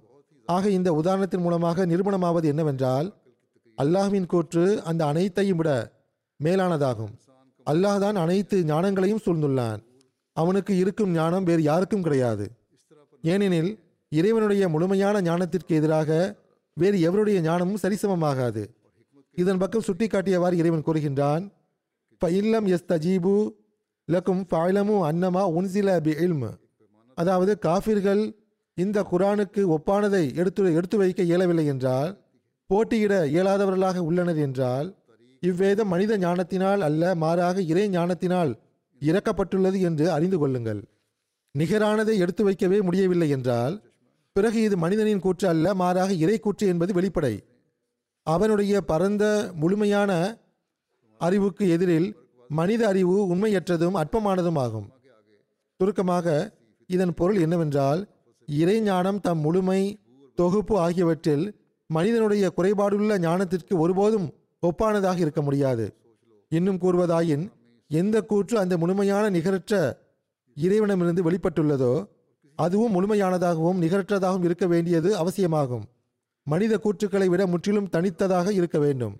ஆக இந்த உதாரணத்தின் மூலமாக நிரூபணமாவது என்னவென்றால் அல்லாஹ்வின் கூற்று அந்த அனைத்தையும் விட மேலானதாகும். அல்லாஹ் தான் அனைத்து ஞானங்களையும் சூழ்ந்துள்ளான். அவனுக்கு இருக்கும் ஞானம் வேறு யாருக்கும் கிடையாது. ஏனெனில் இறைவனுடைய முழுமையான ஞானத்திற்கு எதிராக வேறு எவருடைய ஞானமும் சரிசமமாகாது. இதன் பக்கம் சுட்டிக்காட்டியவாறு இறைவன் கூறுகின்றான் இல்லம் எஸ் தஜீபு லக்கும் ஃபாயிலமு அன்னமா உன்சில பி இல்மு அதாவது காஃபிர்கள் இந்த குரானுக்கு ஒப்பானதை எடுத்து எடுத்து வைக்க இயலவில்லை என்றால் போட்டியிட இயலாதவர்களாக உள்ளனர் என்றால் இவ்வேதம் மனித ஞானத்தினால் அல்ல மாறாக இறை ஞானத்தினால் இறக்கப்பட்டுள்ளது என்று அறிந்து கொள்ளுங்கள். நிகரானதை எடுத்து வைக்கவே முடியவில்லை என்றால் பிறகு இது மனிதனின் கூற்று அல்ல மாறாக இறை கூற்று என்பது வெளிப்படை. அவனுடைய பரந்த முழுமையான அறிவுக்கு எதிரில் மனித அறிவு உண்மையற்றதும் அற்பமானதும் ஆகும். சுருக்கமாக இதன் பொருள் என்னவென்றால் இறைஞானம் தம் முழுமை தொகுப்பு ஆகியவற்றில் மனிதனுடைய குறைபாடுள்ள ஞானத்திற்கு ஒருபோதும் ஒப்பானதாக இருக்க முடியாது. இன்னும் கூறுவதாயின் எந்த கூற்று அந்த முழுமையான நிகரற்ற இறைவனமிருந்து வெளிப்பட்டுள்ளதோ அதுவும் முழுமையானதாகவும் நிகரற்றதாகவும் இருக்க வேண்டியது அவசியமாகும். மனித கூற்றுக்களை விட முற்றிலும் தனித்ததாக இருக்க வேண்டும்.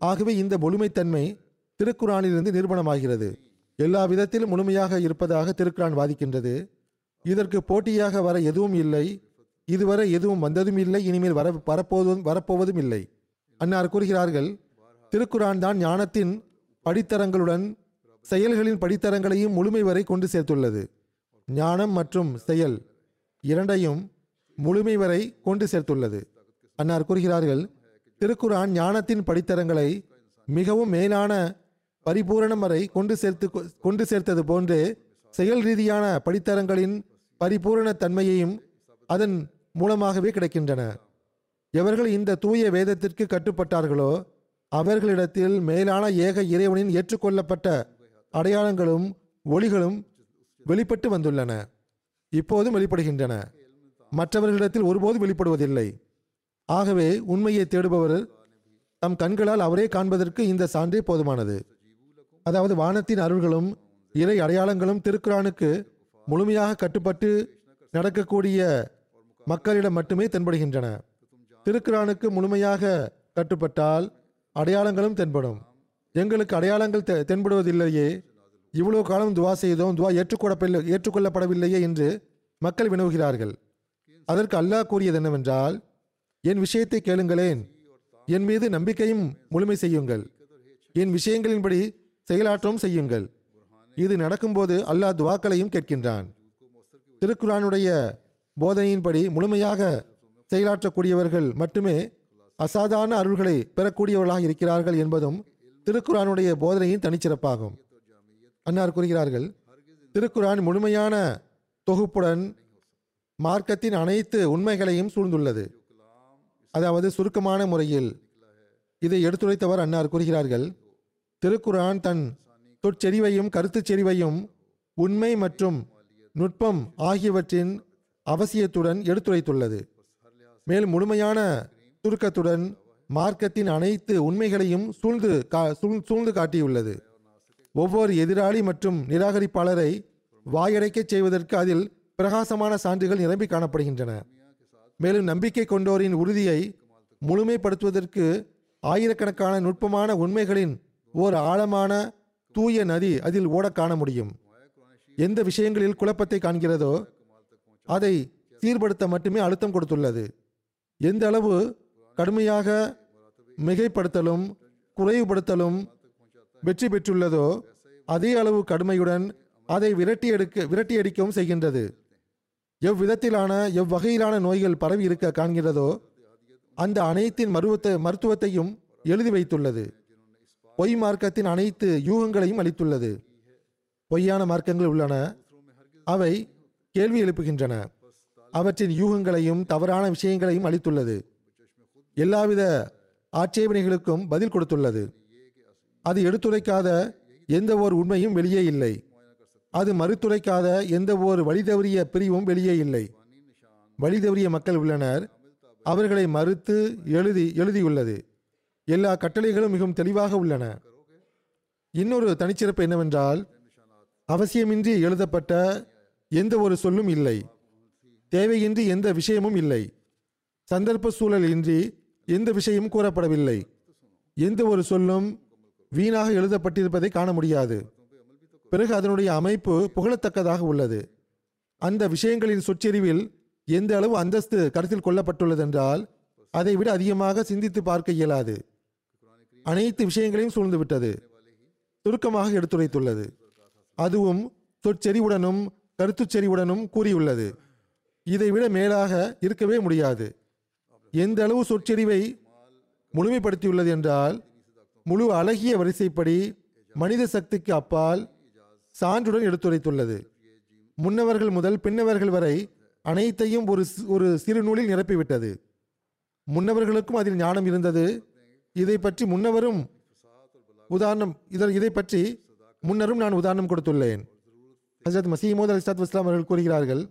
ஆகவே இந்த முழுமைத்தன்மை திருக்குறானிலிருந்து நிரூபணமாகிறது. எல்லா விதத்திலும் முழுமையாக இருப்பதாக திருக்குறான் வாதிக்கின்றது. இதற்கு போட்டியாக வர எதுவும் இல்லை. இதுவரை எதுவும் வந்ததும் இல்லை. இனிமேல் வர வரப்போவதும் வரப்போவதும் இல்லை. அன்னார் கூறுகிறார்கள் திருக்குறான் தான் ஞானத்தின் படித்தரங்களுடன் செயல்களின் படித்தரங்களையும் முழுமை வரை கொண்டு சேர்த்துள்ளது. ஞானம் மற்றும் செயல் இரண்டையும் முழுமை வரை கொண்டு சேர்த்துள்ளது. அன்னார் கூறுகிறார்கள் திருக்குரான் ஞானத்தின் படித்தரங்களை மிகவும் மேலான பரிபூரணம் வரை கொண்டு சேர்த்து கொண்டு சேர்த்தது போன்று செயல் ரீதியான படித்தரங்களின் பரிபூரண தன்மையையும் அதன் மூலமாகவே கிடைக்கின்றன. எவர்கள் இந்த தூய வேதத்திற்கு கட்டுப்பட்டார்களோ அவர்களிடத்தில் மேலான ஏக இறைவனின் ஏற்றுக்கொள்ளப்பட்ட அடையாளங்களும் ஒளிகளும் வெளிப்பட்டு வந்துள்ளன. இப்போதும் வெளிப்படுகின்றன. மற்றவர்களிடத்தில் ஒருபோதும் வெளிப்படுவதில்லை. ஆகவே உண்மையை தேடுபவர் தம் கண்களால் அவரே காண்பதற்கு இந்த சான்றே போதுமானது. அதாவது வானத்தின் அருள்களும் இறை அடையாளங்களும் திருக்குறானுக்கு முழுமையாக கட்டுப்பட்டு நடக்கக்கூடிய மக்களிடம் மட்டுமே தென்படுகின்றன. திருக்குறானுக்கு முழுமையாக கட்டுப்பட்டால் அடையாளங்களும் தென்படும். எங்களுக்கு அடையாளங்கள் தெ- தென்படுவதில்லையே. இவ்வளவு காலம் துவா செய்தோம் துவா ஏற்றுக்கொள்ளப்படவில்லை ஏற்றுக்கொள்ளப்படவில்லையே என்று மக்கள் வினவுகிறார்கள். அதற்கு அல்லாஹ் கூறியது என்னவென்றால் என் விஷயத்தை கேளுங்களேன். என் மீது நம்பிக்கையும் முழுமை செய்யுங்கள். என் விஷயங்களின்படி செயலாற்றவும் செய்யுங்கள். இது நடக்கும்போது அல்லாஹ் துவாக்களையும் கேட்கின்றான். திருக்குறானுடைய போதனையின்படி முழுமையாக செயலாற்றக்கூடியவர்கள் மட்டுமே அசாதாரண அருள்களை பெறக்கூடியவர்களாக இருக்கிறார்கள் என்பதும் திருக்குறானுடைய போதனையின் தனிச்சிறப்பாகும். அன்னார் கூறுகிறார்கள் திருக்குரான் முழுமையான தொகுப்புடன் மார்க்கத்தின் அனைத்து உண்மைகளையும் சூழ்ந்துள்ளது. அதாவது சுருக்கமான முறையில் இதை எடுத்துரைத்தவர் அன்னார் கூறுகிறார்கள் திருக்குரான் தன் தொற்செறிவையும் கருத்துச் செறிவையும் உண்மை மற்றும் நுட்பம் ஆகியவற்றின் அவசியத்துடன் எடுத்துரைத்துள்ளது. மேலும் முழுமையான சுருக்கத்துடன் மார்க்கத்தின் அனைத்து உண்மைகளையும் சூழ்ந்து கா- சூழ்- சூழ்ந்து காட்டியுள்ளது. ஒவ்வொரு எதிராளி மற்றும் நிராகரிப்பாளரை வாயடைக்கச் செய்வதற்கு அதில் பிரகாசமான சான்றுகள் நிரம்பி காணப்படுகின்றன. மேலும் நம்பிக்கை கொண்டோரின் உறுதியை முழுமைப்படுத்துவதற்கு ஆயிரக்கணக்கான நுட்பமான உண்மைகளின் ஓர் ஆழமான தூய நதி அதில் ஓடக் காண முடியும். எந்த விஷயங்களில் குழப்பத்தை காண்கிறதோ அதை சீர்படுத்த மட்டுமே அழுத்தம் கொடுத்துள்ளது. எந்த அளவு கடுமையாக மிகைப்படுத்தலும் குறைவுபடுத்தலும் வெற்றி பெற்றுள்ளதோ அதே அளவு கடுமையுடன் அதை விரட்டி எடுக்க விரட்டி அடிக்கவும் செய்கின்றது. எவ்விதத்திலான எவ்வகையிலான நோய்கள் பரவி இருக்க காண்கிறதோ அந்த அனைத்தின் மருவத்தை மருத்துவத்தையும் எழுதி வைத்துள்ளது. பொய் மார்க்கத்தின் அனைத்து யூகங்களையும் அளித்துள்ளது. பொய்யான மார்க்கங்கள் உள்ளன. அவை கேள்வி எழுப்புகின்றன. அவற்றின் யூகங்களையும் தவறான விஷயங்களையும் அளித்துள்ளது. எல்லாவித ஆட்சேபனைகளுக்கும் பதில் கொடுத்துள்ளது. அது எடுத்துரைக்காத எந்த ஒரு உண்மையும் வெளியே இல்லை. அது மறுத்துரைக்காத எந்த ஓர் வழிதவறிய பிரிவும் வெளியே இல்லை. வழிதவறிய மக்கள் உள்ளனர். அவர்களை மறுத்து எழுதி எழுதியுள்ளது. எல்லா கட்டளைகளும் மிகவும் தெளிவாக உள்ளன. இன்னொரு தனிச்சிறப்பு என்னவென்றால் அவசியமின்றி எழுதப்பட்ட எந்த ஒரு சொல்லும் இல்லை. தேவையின்றி எந்த விஷயமும் இல்லை. சந்தர்ப்ப சூழல் இன்றி எந்த விஷயமும் கூறப்படவில்லை. எந்த ஒரு சொல்லும் வீணாக எழுதப்பட்டிருப்பதை காண முடியாது. பிறகு அதனுடைய அமைப்பு புகழத்தக்கதாக உள்ளது. அந்த விஷயங்களின் சொச்சரிவில் எந்த அளவு அந்தஸ்து கருத்தில் கொள்ளப்பட்டுள்ளதென்றால் அதை விட அதிகமாக சிந்தித்து பார்க்க இயலாது. அனைத்து விஷயங்களையும் சூழ்ந்துவிட்டது சுருக்கமாக எடுத்துரைத்துள்ளது. அதுவும் சொற்செறிவுடனும் கருத்துச்செறிவுடனும் கூறியுள்ளது. இதை விட மேலாக இருக்கவே முடியாது. எந்த அளவு சொற்செறிவை முழுமைப்படுத்தியுள்ளது என்றால் முழு அழகிய வரிசைப்படி மனித சக்திக்கு அப்பால் சான்றுடன் எடுத்துரைத்துள்ளது. முன்னவர்கள் முதல் பின்னவர்கள் வரை அனைத்தையும் ஒரு ஒரு சிறு நூலில் நிரப்பிவிட்டது. முன்னவர்களுக்கும் அதில் ஞானம் இருந்தது. இதை பற்றி முன்னவரும் உதாரணம் இதில் இதை பற்றி முன்னரும் நான் உதாரணம் கொடுத்துள்ளேன். ஹசரத் மசீமோத் அலி இஸ்லாம் அவர்கள் கூறுகிறார்கள்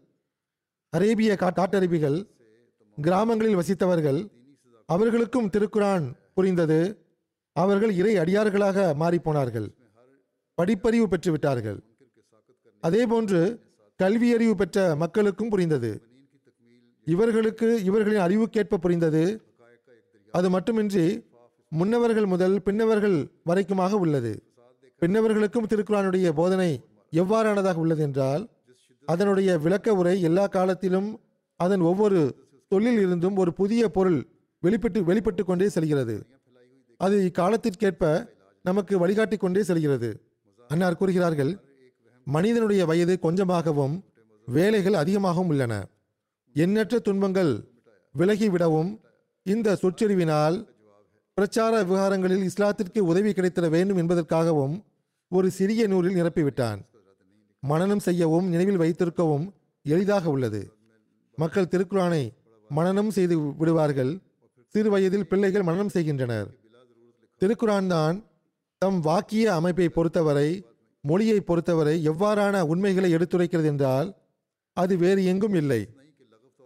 அரேபிய காட்டரபிகள் கிராமங்களில் வசித்தவர்கள் அவர்களுக்கும் திருக்குரான் புரிந்தது. அவர்கள் இறை அடியார்களாக மாறிப்போனார்கள் படிப்பறிவு பெற்று விட்டார்கள் அதேபோன்று கல்வியறிவு பெற்ற மக்களுக்கும் புரிந்தது. இவர்களுக்கு இவர்களின் அறிவுக்கேற்ப புரிந்தது. அது மட்டுமின்றி முன்னவர்கள் முதல் பின்னவர்கள் வரைக்குமாக உள்ளது. பின்னவர்களுக்கும் திருக்குறானுடைய போதனை எவ்வாறானதாக உள்ளது என்றால் அதனுடைய விளக்க உரை எல்லா காலத்திலும் அதன் ஒவ்வொரு தொழில் இருந்தும் ஒரு புதிய பொருள் வெளிப்பட்டு வெளிப்பட்டு கொண்டே செல்கிறது. அது இக்காலத்திற்கேற்ப நமக்கு வழிகாட்டி கொண்டே செல்கிறது. அன்னார் கூறுகிறார்கள் மனிதனுடைய வயது கொஞ்சமாகவும் வேலைகள் அதிகமாகவும் உள்ளன. எண்ணற்ற துன்பங்கள் விலகிவிடவும் இந்த சொற்செறிவினால் பிரச்சார விவகாரங்களில் இஸ்லாத்திற்கு உதவி கிடைத்திட வேண்டும் என்பதற்காகவும் ஒரு சிறிய நூலில் நிரப்பிவிட்டான். மனனம் செய்யவும் நினைவில் வைத்திருக்கவும் எளிதாக உள்ளது. மக்கள் திருக்குறானை மனனம் செய்து விடுவார்கள். சிறு வயதில் பிள்ளைகள் மனனம் செய்கின்றனர். திருக்குரான் தான் தம் வாக்கிய அமைப்பை பொறுத்தவரை மொழியை பொறுத்தவரை எவ்வாறான உண்மைகளை எடுத்துரைக்கிறது என்றால் அது வேறு எங்கும் இல்லை.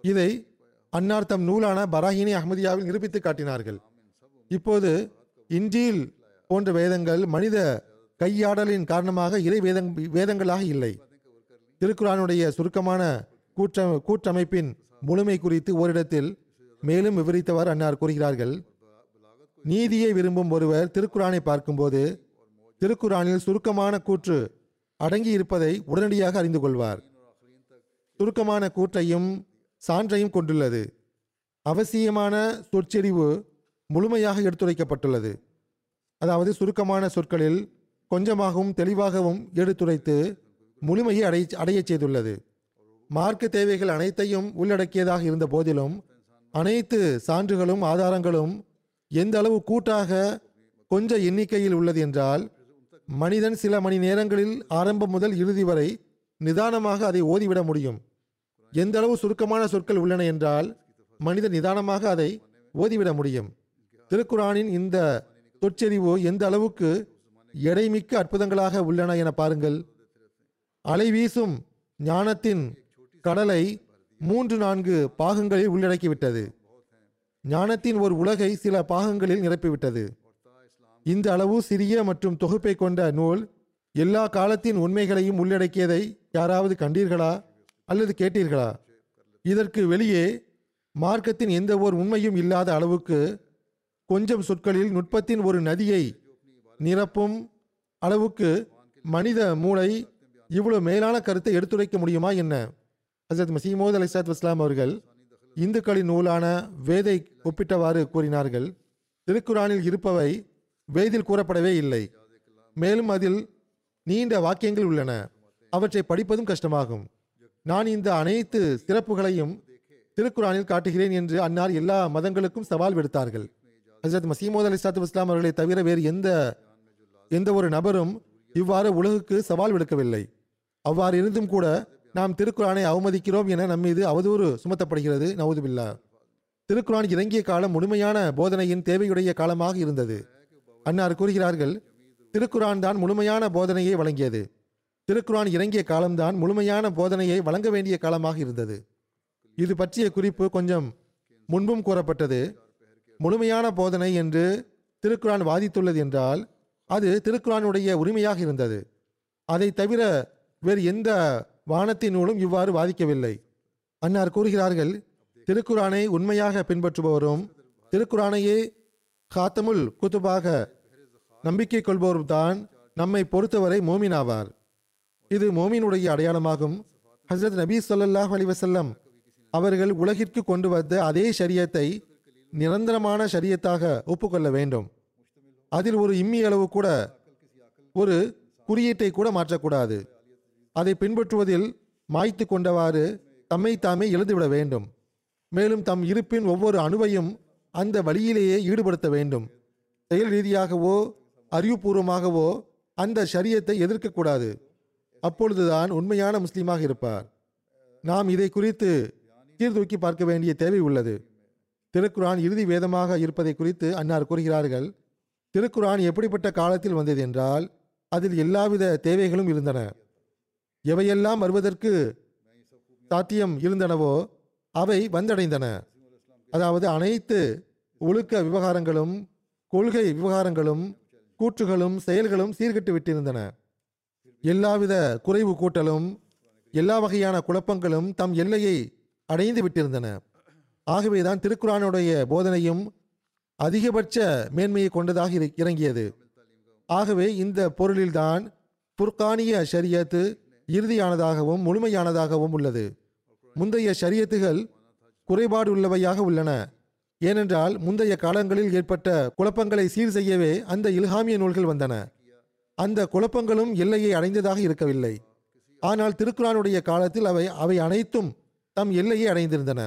இதை அன்னார் தம் நூலான பராஹினி அஹமதியாவில் நிரூபித்து காட்டினார்கள். இப்போது இன்ஜீல் போன்ற வேதங்கள் மனித கையாடலின் காரணமாக இறை வேதங் வேதங்களாக இல்லை. திருக்குரானுடைய சுருக்கமான கூற்ற கூற்றமைப்பின் முழுமை குறித்து ஓரிடத்தில் மேலும் விவரித்தவர் அன்னார் கூறுகிறார்கள். நீதியை விரும்பும் ஒருவர் திருக்குறானை பார்க்கும்போது திருக்குரானில் சுருக்கமான கூற்று அடங்கி இருப்பதை உடனடியாக அறிந்து கொள்வார். சுருக்கமான கூற்றையும் சான்றையும் கொண்டுள்ளது. அவசியமான சொற்செறிவு முழுமையாக எடுத்துரைக்கப்பட்டுள்ளது. அதாவது சுருக்கமான சொற்களில் கொஞ்சமாகவும் தெளிவாகவும் எடுத்துரைத்து முழுமையை அடை அடையச் செய்துள்ளது. மார்க்க தேவைகள் அனைத்தையும் உள்ளடக்கியதாக இருந்த போதிலும் அனைத்து சான்றுகளும் ஆதாரங்களும் எந்த அளவு கூட்டாக கொஞ்ச எண்ணிக்கையில் உள்ளது என்றால் மனிதன் சில மணி நேரங்களில் ஆரம்பம் முதல் இறுதி வரை நிதானமாக அதை ஓதிவிட முடியும். எந்த அளவு சுருக்கமான சொற்கள் உள்ளன என்றால் மனிதன் நிதானமாக அதை ஓதிவிட முடியும். திருக்குரானின் இந்த தொற்றெறிவு எந்த அளவுக்கு எடைமிக்க அற்புதங்களாக உள்ளன என பாருங்கள். அலை வீசும் ஞானத்தின் கடலை மூன்று நான்கு பாகங்களில் உள்ளடக்கிவிட்டது. ஞானத்தின் ஒரு உலகை சில பாகங்களில் நிரப்பிவிட்டது. இந்த அளவு சிறிய மற்றும் தொகுப்பை கொண்ட நூல் எல்லா காலத்தின் உண்மைகளையும் உள்ளடக்கியதை யாராவது கண்டீர்களா அல்லது கேட்டீர்களா? இதற்கு வெளியே மார்க்கத்தின் எந்த ஓர் உண்மையும் இல்லாத அளவுக்கு கொஞ்சம் சொற்களில் நுட்பத்தின் ஒரு நதியை நிரப்பும் அளவுக்கு மனித மூளை இவ்வளவு மேலான கருத்தை எடுத்துரைக்க முடியுமா என்ன? ஹசரத் மசீமோத் அலிசாத் வஸ்லாம் அவர்கள் இந்துக்களின் நூலான வேதை ஒப்பிட்டவாறு கூறினார்கள் திருக்குரானில் இருப்பவை வேதில் கூறப்படவே இல்லை. மேலும் அதில் நீண்ட வாக்கியங்கள் உள்ளன. அவற்றை படிப்பதும் கஷ்டமாகும். நான் இந்த அனைத்து சிறப்புகளையும் திருக்குரானில் காட்டுகிறேன் என்று அன்னார் எல்லா மதங்களுக்கும் சவால் விடுத்தார்கள். ஹசரத் மசீமோத் அலி சாத்து இஸ்லாம் அவர்களை தவிர வேறு எந்த எந்த ஒரு நபரும் இவ்வாறு உலகுக்கு சவால் விடுக்கவில்லை. அவ்வாறு இருந்தும் கூட நாம் திருக்குறானை அவமதிக்கிறோம் என நம் மீது அவதூறு சுமத்தப்படுகிறது. நவுதுபில்லா. திருக்குரான் இறங்கிய காலம் முழுமையான போதனையின் தேவையுடைய காலமாக இருந்தது. அன்னார் கூறுகிறார்கள் திருக்குரான் தான் முழுமையான போதனையை வழங்கியது. திருக்குரான் இறங்கிய காலம்தான் முழுமையான போதனையை வழங்க வேண்டிய காலமாக இருந்தது. இது பற்றிய குறிப்பு கொஞ்சம் முன்பும் கூறப்பட்டது. முழுமையான போதனை என்று திருக்குரான் வாதித்துள்ளது என்றால் அது திருக்குறானுடைய உரிமையாக இருந்தது. அதை தவிர வேறு எந்த வானத்தின் நூலும் இவ்வாறு வாதிக்கவில்லை. அன்னார் கூறுகிறார்கள் திருக்குரானை உண்மையாக பின்பற்றுபவரும் திருக்குரானையே காத்தமுல் குத்துபாக நம்பிக்கை கொள்பவரும் தான் நம்மை பொறுத்தவரை மோமின் ஆவார். இது மோமினுடைய அடையாளமாகும். ஹசரத் நபி சொல்லாஹ் அலைஹி வஸல்லம் அவர்கள் உலகிற்கு கொண்டு வந்த அதே சரியத்தை நிரந்தரமான சரியத்தாக ஒப்புக்கொள்ள வேண்டும். அதில் ஒரு இம்மி அளவு கூட ஒரு குறியீட்டை கூட மாற்றக்கூடாது. அதை பின்பற்றுவதில் மாய்த்து கொண்டவாறு தம்மை தாமே எழுந்துவிட வேண்டும். மேலும் தம் இருப்பின் ஒவ்வொரு அணுவையும் அந்த வழியிலேயே ஈடுபடுத்த வேண்டும். செயல் ரீதியாகவோ அறிவுபூர்வமாகவோ அந்த சரியத்தை எதிர்க்கக்கூடாது. அப்பொழுதுதான் உண்மையான முஸ்லீமாக இருப்பார். நாம் இதை குறித்து சீர்தூக்கி பார்க்க வேண்டிய தேவை உள்ளது. திருக்குரான் இறுதி வேதமாக இருப்பதை குறித்து அன்னார் கூறுகிறார்கள் திருக்குரான் எப்படிப்பட்ட காலத்தில் வந்தது என்றால் அதில் எல்லாவித தேவைகளும் இருந்தன. எவையெல்லாம் வருவதற்கு சாத்தியம் இருந்தனவோ அவை வந்தடைந்தன. அதாவது அனைத்து ஒழுக்க விவகாரங்களும் கொள்கை விவகாரங்களும் கூற்றுகளும் செயல்களும் சீர்கெட்டு விட்டிருந்தன. எல்லாவித குறைவு கூட்டலும் எல்லா வகையான குழப்பங்களும் தம் எல்லையை அடைந்து விட்டிருந்தன. ஆகவேதான் திருக்குறானுடைய போதனையும் அதிகபட்ச மேன்மையை கொண்டதாக இரு- இறங்கியது. ஆகவே இந்த பொருளில்தான் புர்கானிய ஷரியத்து இறுதியானதாகவும் முழுமையானதாகவும் உள்ளது. முந்தைய ஷரியத்துகள் குறைபாடு உள்ளவையாக உள்ளன. ஏனென்றால் முந்தைய காலங்களில் ஏற்பட்ட குழப்பங்களை சீர் செய்யவே அந்த இல்ஹாமிய நூல்கள் வந்தன. அந்த குழப்பங்களும் எல்லையை அடைந்ததாக இருக்கவில்லை. ஆனால் திருக்குறானுடைய காலத்தில் அவை அவை அனைத்தும் தம் எல்லையை அடைந்திருந்தன.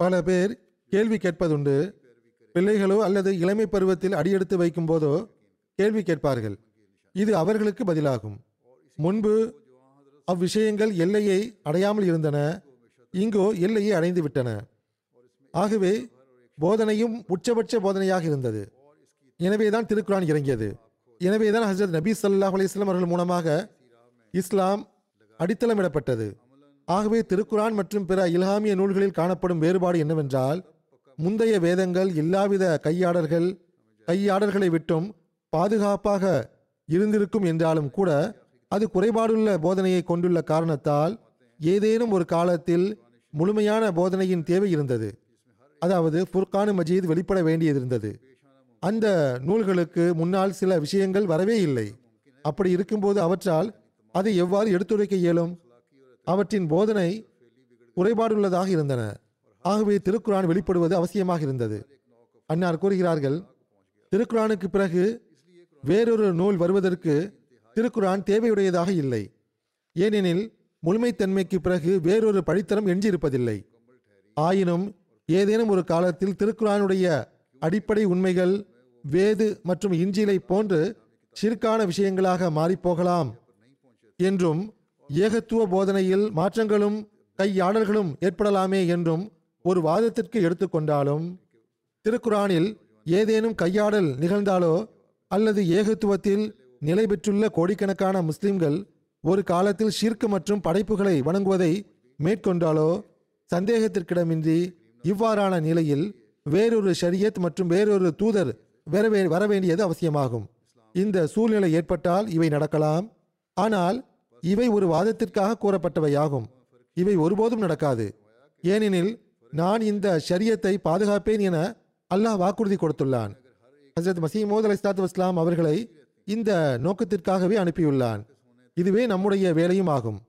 பல பேர் கேள்வி கேட்பதுண்டு பிள்ளைகளோ அல்லது இளமை பருவத்தில் அடியெடுத்து வைக்கும் போதோ கேள்வி கேட்பார்கள். இது அவர்களுக்கு பதிலாகும். முன்பு அவ்விஷயங்கள் எல்லையை அடையாமல் இருந்தன. இங்கோ எல்லையை அடைந்து விட்டன. ஆகவே போதனையும் உச்சபட்ச போதனையாக இருந்தது. எனவேதான் திருக்குறான் இறங்கியது. எனவேதான் ஹசரத் நபி சல்லாஹ் அலிஸ்லாம் அவர்கள் மூலமாக இஸ்லாம் அடித்தளமிடப்பட்டது. ஆகவே திருக்குரான் மற்றும் பிற இல்ஹாமிய நூல்களில் காணப்படும் வேறுபாடு என்னவென்றால் முந்தைய வேதங்கள் எல்லாவித கையாடல்கள் கையாடல்களை விட்டும் பாதுகாப்பாக இருந்திருக்கும் என்றாலும் கூட அது குறைபாடுள்ள போதனையை கொண்டுள்ள காரணத்தால் ஏதேனும் ஒரு காலத்தில் முழுமையான போதனையின் தேவை இருந்தது. அதாவது ஃபுர்கானு மஜீத் வெளிப்பட வேண்டியிருந்தது அந்த நூல்களுக்கு முன்னால் சில விஷயங்கள் வரவே இல்லை. அப்படி இருக்கும்போது அவற்றால் அதை எவ்வாறு எடுத்துரைக்க இயலும்? அவற்றின் போதனை குறைபாடுள்ளதாக இருந்தன. ஆகவே திருக்குரான் வெளிப்படுவது அவசியமாக இருந்தது. அன்னார் கூறுகிறார்கள் திருக்குரானுக்கு பிறகு வேறொரு நூல் வருவதற்கு திருக்குரான் தேவையுடையதாக இல்லை. ஏனெனில் முழுமைத்தன்மைக்கு பிறகு வேறொரு படித்தரம் எஞ்சியிருப்பதில்லை. ஆயினும் ஏதேனும் ஒரு காலத்தில் திருக்குரானுடைய அடிப்படை உண்மைகள் வேது மற்றும் இஞ்சிலை போன்று சிற்கான விஷயங்களாக மாறிப்போகலாம் என்றும் ஏகத்துவ போதனையில் மாற்றங்களும் கையாடல்களும் ஏற்படலாமே என்றும் ஒரு வாதத்திற்கு எடுத்துக்கொண்டாலும் திருக்குரானில் ஏதேனும் கையாடல் நிகழ்ந்தாலோ அல்லது ஏகத்துவத்தில் நிலை பெற்றுள்ள கோடிக்கணக்கான முஸ்லிம்கள் ஒரு காலத்தில் ஷிர்க் மற்றும் படைப்புகளை வணங்குவதை மேற்கொண்டாலோ சந்தேகத்திற்கிடமின்றி இவ்வாறான நிலையில் வேறொரு ஷரியத் மற்றும் வேறொரு தூதர் வரவே வரவேண்டியது அவசியமாகும். இந்த சூழ்நிலை ஏற்பட்டால் இவை நடக்கலாம். ஆனால் இவை ஒரு வாதத்திற்காக கூறப்பட்டவையாகும். இவை ஒருபோதும் நடக்காது. ஏனெனில் நான் இந்த ஷரியத்தை பாதுகாப்பேன் என அல்லாஹ் வாக்குறுதி கொடுத்துள்ளான். ஹசரத் மசீமோத் அலி இஸ்லாத்து வஸ்லாம் அவர்களை இந்த நோக்கத்திற்காகவே அனுப்பியுள்ளான். இதுவே நம்முடைய வேலையும் ஆகும்.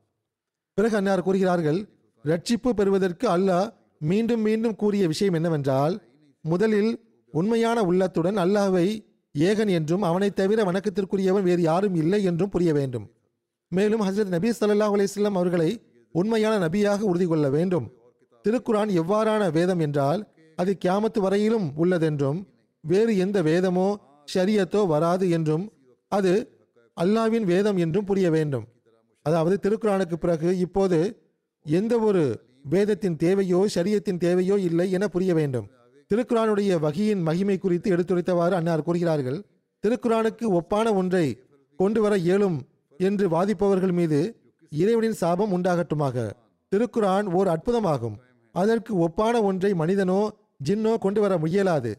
பிறகு அன்னார் கூறுகிறார்கள் ரட்சிப்பு பெறுவதற்கு அல்லாஹ் மீண்டும் மீண்டும் கூறிய விஷயம் என்னவென்றால் முதலில் உண்மையான உள்ளத்துடன் அல்லாஹ்வை ஏகன் என்றும் அவனைத் தவிர வணக்கத்திற்குரியவன் வேறு யாரும் இல்லை என்றும் புரிய வேண்டும். மேலும் ஹசரத் நபி சல்லா அலிஸ்லாம் அவர்களை உண்மையான நபியாக உறுதி கொள்ள வேண்டும். திருக்குரான் எவ்வாறான வேதம் என்றால் அது கியாமத்து வரையிலும் உள்ளதென்றும் வேறு எந்த வேதமோ ஷரியத்தோ வராது என்றும் அது அல்லாவின் வேதம் என்றும் புரிய வேண்டும். அதாவது திருக்குறானுக்கு பிறகு இப்போது எந்த ஒரு வேதத்தின் தேவையோ சரியத்தின் தேவையோ இல்லை என புரிய வேண்டும். திருக்குறானுடைய வகையின் மகிமை குறித்து எடுத்துரைத்தவாறு அன்னார் கூறுகிறார்கள் திருக்குரானுக்கு ஒப்பான ஒன்றை கொண்டு வர இயலும் என்று வாதிப்பவர்கள் மீது இறைவனின் சாபம் உண்டாகட்டுமாக. திருக்குரான் ஓர் அற்புதமாகும். அதற்கு ஒப்பான ஒன்றை மனிதனோ ஜின்னோ கொண்டு வர முயலாது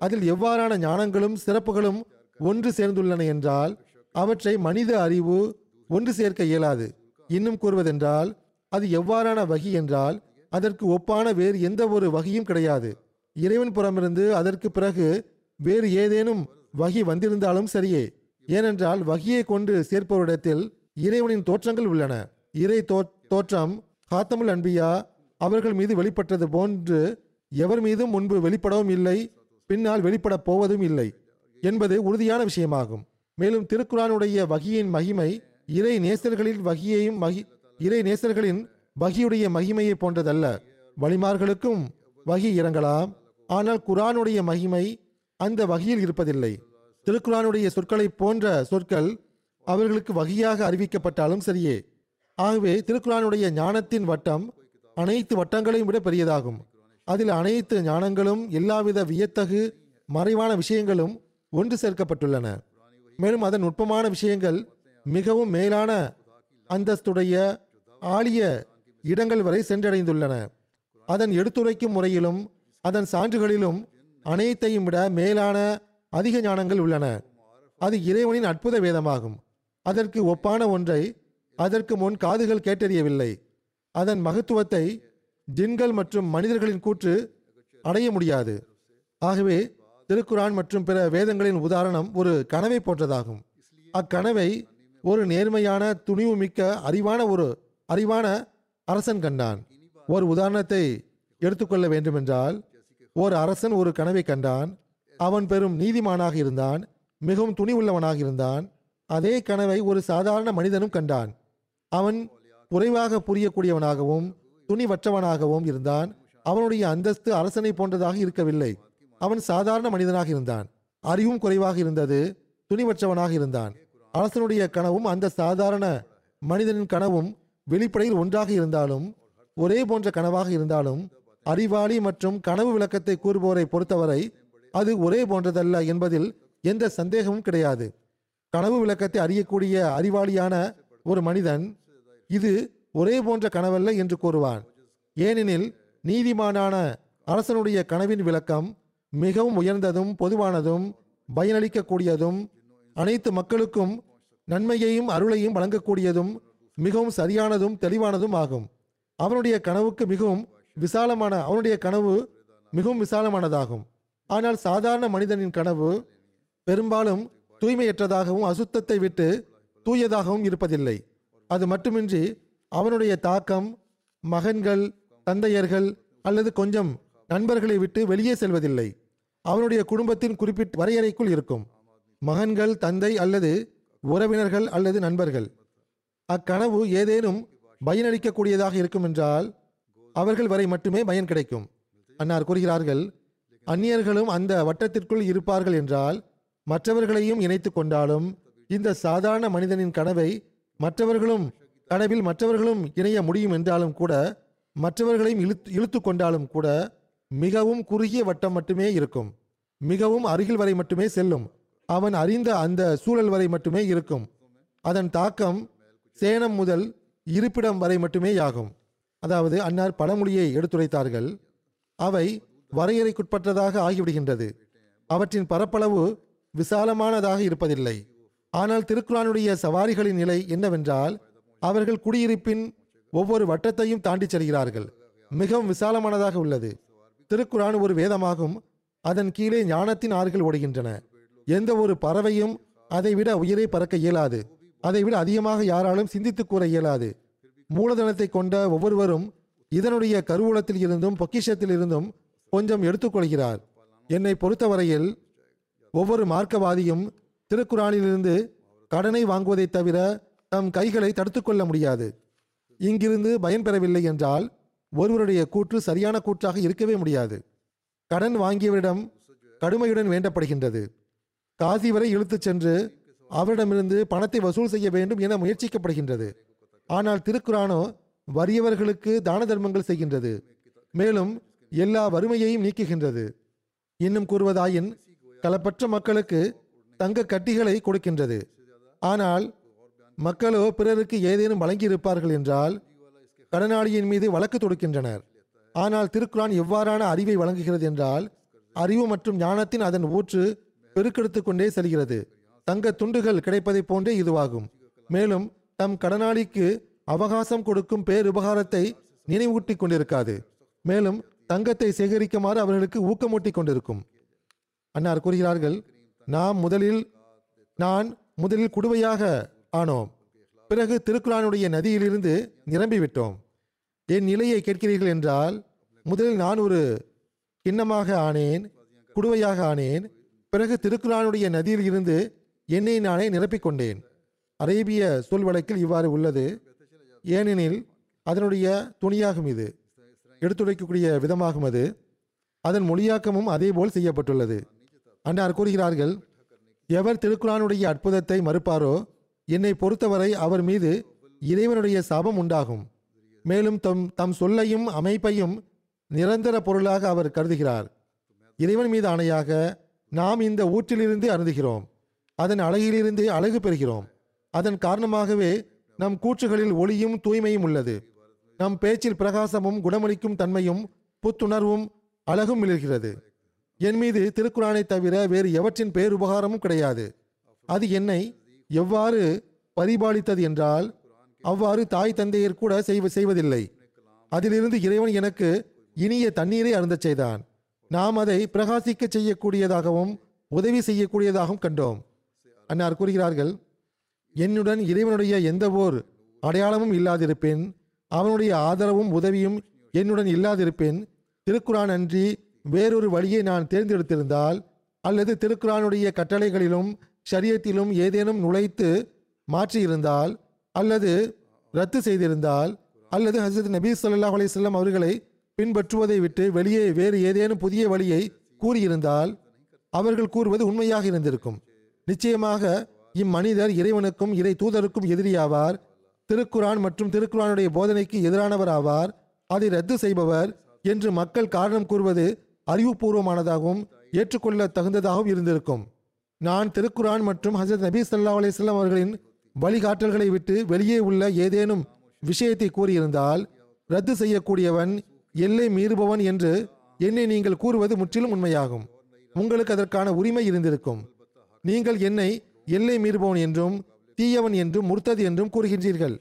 அதில் எவ்வாறான ஞானங்களும் சிறப்புகளும் ஒன்று சேர்ந்துள்ளன என்றால் அவற்றை மனித அறிவு ஒன்று சேர்க்க இயலாது. இன்னும் கூறுவதென்றால் அது எவ்வாறான வகி என்றால் அதற்கு ஒப்பான வேறு எந்த ஒரு வகையும் கிடையாது. இறைவன் புறமிருந்து அதற்கு பிறகு வேறு ஏதேனும் வகி வந்திருந்தாலும் சரியே. ஏனென்றால் வகியை கொண்டு சேர்ப்பவரிடத்தில் இறைவனின் தோற்றங்கள் உள்ளன. இறை தோ- தோற்றம் காத்தமுல் அன்பியா அவர்கள் மீது வெளிப்பட்டது போன்று எவர் மீதும் முன்பு வெளிப்படவும் இல்லை பின்னால் வெளிப்படப் போவதும் இல்லை. என்பது உறுதியான விஷயமாகும். மேலும் திருக்குரானுடைய வகியின் மகிமை இறை நேசர்களின் வகியையும் மகி இறை நேசர்களின் வகியுடைய மகிமையை போன்றதல்ல. வழிமார்களுக்கும் வகி இறங்கலாம் ஆனால் குரானுடைய மகிமை அந்த வகையில் இருப்பதில்லை. திருக்குரானுடைய சொற்களைப் போன்ற சொற்கள் அவர்களுக்கு வகையாக அறிவிக்கப்பட்டாலும் சரியே. ஆகவே திருக்குரானுடைய ஞானத்தின் வட்டம் அனைத்து வட்டங்களையும் விட பெரியதாகும். அதில் அனைத்து ஞானங்களும் எல்லாவித வியத்தகு மறைவான விஷயங்களும் ஒன்று சேர்க்கப்பட்டுள்ளன. மேலும் அதன் நுட்பமான விஷயங்கள் மிகவும் மேலான அந்தஸ்துடைய ஆழிய இடங்கள் வரை சென்றடைந்துள்ளன. அதன் எடுத்துரைக்கும் முறையிலும் அதன் சான்றுகளிலும் அனைத்தையும் விட மேலான அதிக ஞானங்கள் உள்ளன. அது இறைவனின் அற்புத வேதமாகும். அதற்கு ஒப்பான ஒன்றை அதற்கு முன் காதுகள் கேட்டறியவில்லை. அதன் மகத்துவத்தை ஜின்கள் மற்றும் மனிதர்களின் கூற்று அடைய முடியாது. ஆகவே திருக்குரான் மற்றும் பிற வேதங்களின் உதாரணம் ஒரு கனவை போன்றதாகும். அக்கனவை ஒரு நேர்மையான துணிவு மிக்க அறிவான ஒரு அறிவான அரசன் கண்டான். ஒரு உதாரணத்தை எடுத்துக்கொள்ள வேண்டுமென்றால் ஒரு அரசன் ஒரு கனவை கண்டான். அவன் பெரும் நீதிமானாக இருந்தான் மிகவும் துணிவுள்ளவனாக இருந்தான். அதே கனவை ஒரு சாதாரண மனிதனும் கண்டான். அவன் குறைவாக புரியக்கூடியவனாகவும் துணிவற்றவனாகவும் இருந்தான். அவனுடைய அந்தஸ்து அரசனை போன்றதாக இருக்கவில்லை. அவன் சாதாரண மனிதனாக இருந்தான். அறிவும் குறைவாக இருந்தது. துணிவற்றவனாக இருந்தான். அரசனுடைய கனவும் அந்த சாதாரண மனிதனின் கனவும் வெளிப்படையில் ஒன்றாக இருந்தாலும் ஒரே போன்ற கனவாக இருந்தாலும் அறிவாளி மற்றும் கனவு விளக்கத்தை கூறுபவரை பொறுத்தவரை அது ஒரே போன்றதல்ல என்பதில் எந்த சந்தேகமும் கிடையாது. கனவு விளக்கத்தை அறியக்கூடிய அறிவாளியான ஒரு மனிதன் இது ஒரே போன்ற கனவல்ல என்று கூறுவான். ஏனெனில் நீதிமானான அரசனுடைய கனவின் விளக்கம் மிகவும் உயர்ந்ததும் பொதுவானதும் பயனளிக்கக்கூடியதும் அனைத்து மக்களுக்கும் நன்மையையும் அருளையும் வழங்கக்கூடியதும் மிகவும் சரியானதும் தெளிவானதும் ஆகும். அவனுடைய கனவுக்கு மிகவும் விசாலமான அவனுடைய கனவு மிகவும் விசாலமானதாகும். ஆனால் சாதாரண மனிதனின் கனவு பெரும்பாலும் தூய்மையற்றதாகவும் அசுத்தத்தை விட்டு தூயதாகவும் இருப்பதில்லை. அது மட்டுமின்றி அவனுடைய தாக்கம் மகன்கள் தந்தையர்கள் அல்லது கொஞ்சம் நண்பர்களை விட்டு வெளியே செல்வதில்லை. அவனுடைய குடும்பத்தின் குறிப்பிட்ட வரையறைக்குள் இருக்கும். மகன்கள் தந்தை அல்லது உறவினர்கள் அல்லது நண்பர்கள். அக்கனவு ஏதேனும் பயனளிக்கக்கூடியதாக இருக்கும் என்றால் அவர்கள் வரை மட்டுமே பயன் கிடைக்கும். அன்னார் கூறுகிறார்கள் அந்நியர்களும் அந்த வட்டத்திற்குள் இருப்பார்கள் என்றால் மற்றவர்களையும் இணைத்து கொண்டாலும் இந்த சாதாரண மனிதனின் கனவை மற்றவர்களும் கனவில் மற்றவர்களும் இணைய முடியும் என்றாலும் கூட மற்றவர்களையும் இழுத்து இழுத்து கொண்டாலும் கூட மிகவும் குறுகிய வட்டம் மட்டுமே இருக்கும். மிகவும் அருகில் வரை மட்டுமே செல்லும். அவன் அறிந்த அந்த சூழல் வரை மட்டுமே இருக்கும். அதன் தாக்கம் சேனம் முதல் இருப்பிடம் வரை மட்டுமே ஆகும். அதாவது அன்னார் பழமொழியை எடுத்துரைத்தார்கள். அவை வரையறைக்குட்பட்டதாக ஆகிவிடுகின்றது. அவற்றின் பரப்பளவு விசாலமானதாக இருப்பதில்லை. ஆனால் திருக்குறானுடைய சவாரிகளின் நிலை என்னவென்றால் அவர்கள் குடியிருப்பின் ஒவ்வொரு வட்டத்தையும் தாண்டி செல்கிறார்கள். மிகவும் விசாலமானதாக உள்ளது. திருக்குரான் ஒரு வேதமாகும். அதன் கீழே ஞானத்தின் ஆறுகள் ஓடுகின்றன. எந்த ஒரு பறவையும் அதைவிட உயிரை பறக்க இயலாது. அதைவிட அதிகமாக யாராலும் சிந்தித்து கூற இயலாது. மூலதனத்தை கொண்ட ஒவ்வொருவரும் இதனுடைய கருவூலத்தில் இருந்தும் பொக்கிஷத்தில் இருந்தும் கொஞ்சம் எடுத்துக்கொள்கிறார் என்னை பொறுத்தவரையில் ஒவ்வொரு மார்க்கவாதியும் திருக்குறானிலிருந்து கடனை வாங்குவதைத் தவிர தம் கைகளை தடுத்துக்கொள்ள முடியாது. இங்கிருந்து பயன் பெறவில்லை என்றால் ஒருவருடைய கூற்று சரியான கூற்றாக இருக்கவே முடியாது. கடன் வாங்கியவரிடம் கடுமையுடன் வேண்டப்படுகின்றது. காசி வரை இழுத்துச் சென்று அவரிடமிருந்து பணத்தை வசூல் செய்ய வேண்டும் என முயற்சிக்கப்படுகின்றது. ஆனால் திருக்குறானோ வறியவர்களுக்கு தான தர்மங்கள் செய்கின்றது. மேலும் எல்லா வறுமையையும் நீக்குகின்றது. இன்னும் கூறுவதாயின் களப்பற்ற மக்களுக்கு தங்க கட்டிகளை கொடுக்கின்றது. ஆனால் மக்களோ பிறருக்கு ஏதேனும் வழங்கியிருப்பார்கள் என்றால் கடனாளியின் மீது வழக்கு தொடுக்கின்றனர். ஆனால் திருக்குரான் எவ்வாறான அறிவை வழங்குகிறது என்றால் அறிவு மற்றும் ஞானத்தின் அதன் ஊற்று பெருக்கெடுத்து கொண்டே செல்கிறது. தங்க துண்டுகள் கிடைப்பதைப் போன்றே இதுவாகும். மேலும் தம் கடனாளிக்கு அவகாசம் கொடுக்கும் பேருபகாரத்தை நினைவூட்டி கொண்டிருக்காது. மேலும் தங்கத்தை சேகரிக்குமாறு அவர்களுக்கு ஊக்கமூட்டிக் கொண்டிருக்கும். அன்னார் கூறுகிறார்கள் நாம் முதலில் நான் முதலில் குடுவையாக ஆனோம். பிறகு திருக்குறானுடைய நதியிலிருந்து நிரம்பிவிட்டோம். என் நிலையை கேட்கிறீர்கள் என்றால் முதலில் நான் ஒரு கிண்ணமாக ஆனேன் குடுவையாக ஆனேன். பிறகு திருக்குறானுடைய நதியில் இருந்து என்னை நானே நிரப்பிக்கொண்டேன் அரேபிய சொல் வழக்கில் இவ்வாறு உள்ளது. ஏனெனில் அதனுடைய துணியாகும் இது. எடுத்துரைக்கக்கூடிய விதமாகும் அது. அதன் மொழியாக்கமும் அதேபோல் செய்யப்பட்டுள்ளது. அன்றார் கூறுகிறார்கள் எவர் திருக்குறானுடைய அற்புதத்தை மறுப்பாரோ? என்னை பொறுத்தவரை அவர் மீது இறைவனுடைய சாபம் உண்டாகும். மேலும் தம் தம் சொல்லையும் அமைப்பையும் நிரந்தர பொருளாக அவர் கருதுகிறார். இறைவன் மீது ஆணையாக நாம் இந்த ஊற்றிலிருந்து அருந்துகிறோம். அதன் அழகிலிருந்து அழகு பெறுகிறோம். அதன் காரணமாகவே நம் கூற்றுகளில் ஒளியும் தூய்மையும் உள்ளது. நம் பேச்சில் பிரகாசமும் குணமளிக்கும் தன்மையும் புத்துணர்வும் அழகும் மிளர்கிறது என் மீது திருக்குறானை தவிர வேறு எவற்றின் பேருபகாரமும் கிடையாது. அது என்னை எவ்வாறு பரிபாலித்தது என்றால் அவ்வாறு தாய் தந்தையர் கூட செய்வ செய்வதில்லை. அதிலிருந்து இறைவன் எனக்கு இனிய தண்ணீரை அருந்தச் செய்தான். நாம் அதை பிரகாசிக்க செய்யக்கூடியதாகவும் உதவி செய்யக்கூடியதாகவும் கண்டோம். அன்னார் கூறுகிறார்கள் என்னுடன் இறைவனுடைய எந்த ஓர் அடையாளமும் இல்லாதிருப்பேன். அவனுடைய ஆதரவும் உதவியும் என்னுடன் இல்லாதிருப்பேன். திருக்குறான் அன்றி வேறொரு வழியை நான் தேர்ந்தெடுத்திருந்தால் அல்லது திருக்குறானுடைய கட்டளைகளிலும் ஷரியத்திலும் ஏதேனும் நுழைத்து மாற்றியிருந்தால் அல்லது ரத்து செய்திருந்தால் அல்லது ஹசரத் நபீ ஸல்லல்லாஹு அலிஸ்லாம் அவர்களை பின்பற்றுவதை விட்டு வெளியே வேறு ஏதேனும் புதிய வழியை கூறியிருந்தால் அவர்கள் கூறுவது உண்மையாக இருந்திருக்கும். நிச்சயமாக இம்மனிதர் இறைவனுக்கும் இறை தூதருக்கும் எதிரியாவார் திருக்குரான் மற்றும் திருக்குரானுடைய போதனைக்கு எதிரானவர் ஆவார். அதை ரத்து செய்பவர் என்று மக்கள் காரணம் கூறுவது அறிவுபூர்வமானதாகவும் ஏற்றுக்கொள்ள தகுந்ததாகவும் இருந்திருக்கும். நான் திருக்குரான் மற்றும் ஹசரத் நபி சல்லா அலிஸ்லாம் அவர்களின் வழிகாட்டல்களை விட்டு வெளியே உள்ள ஏதேனும் விஷயத்தை கூறியிருந்தால் ரத்து செய்யக்கூடியவன் எல்லை மீறுபவன் என்று என்னை நீங்கள் கூறுவது முற்றிலும் உண்மையாகும். உங்களுக்கு அதற்கான உரிமை இருந்திருக்கும். நீங்கள் என்னை எல்லை மீறுபவன் என்றும் தீயவன் என்றும் முர்த்தது என்றும் கூறுகின்றீர்கள்.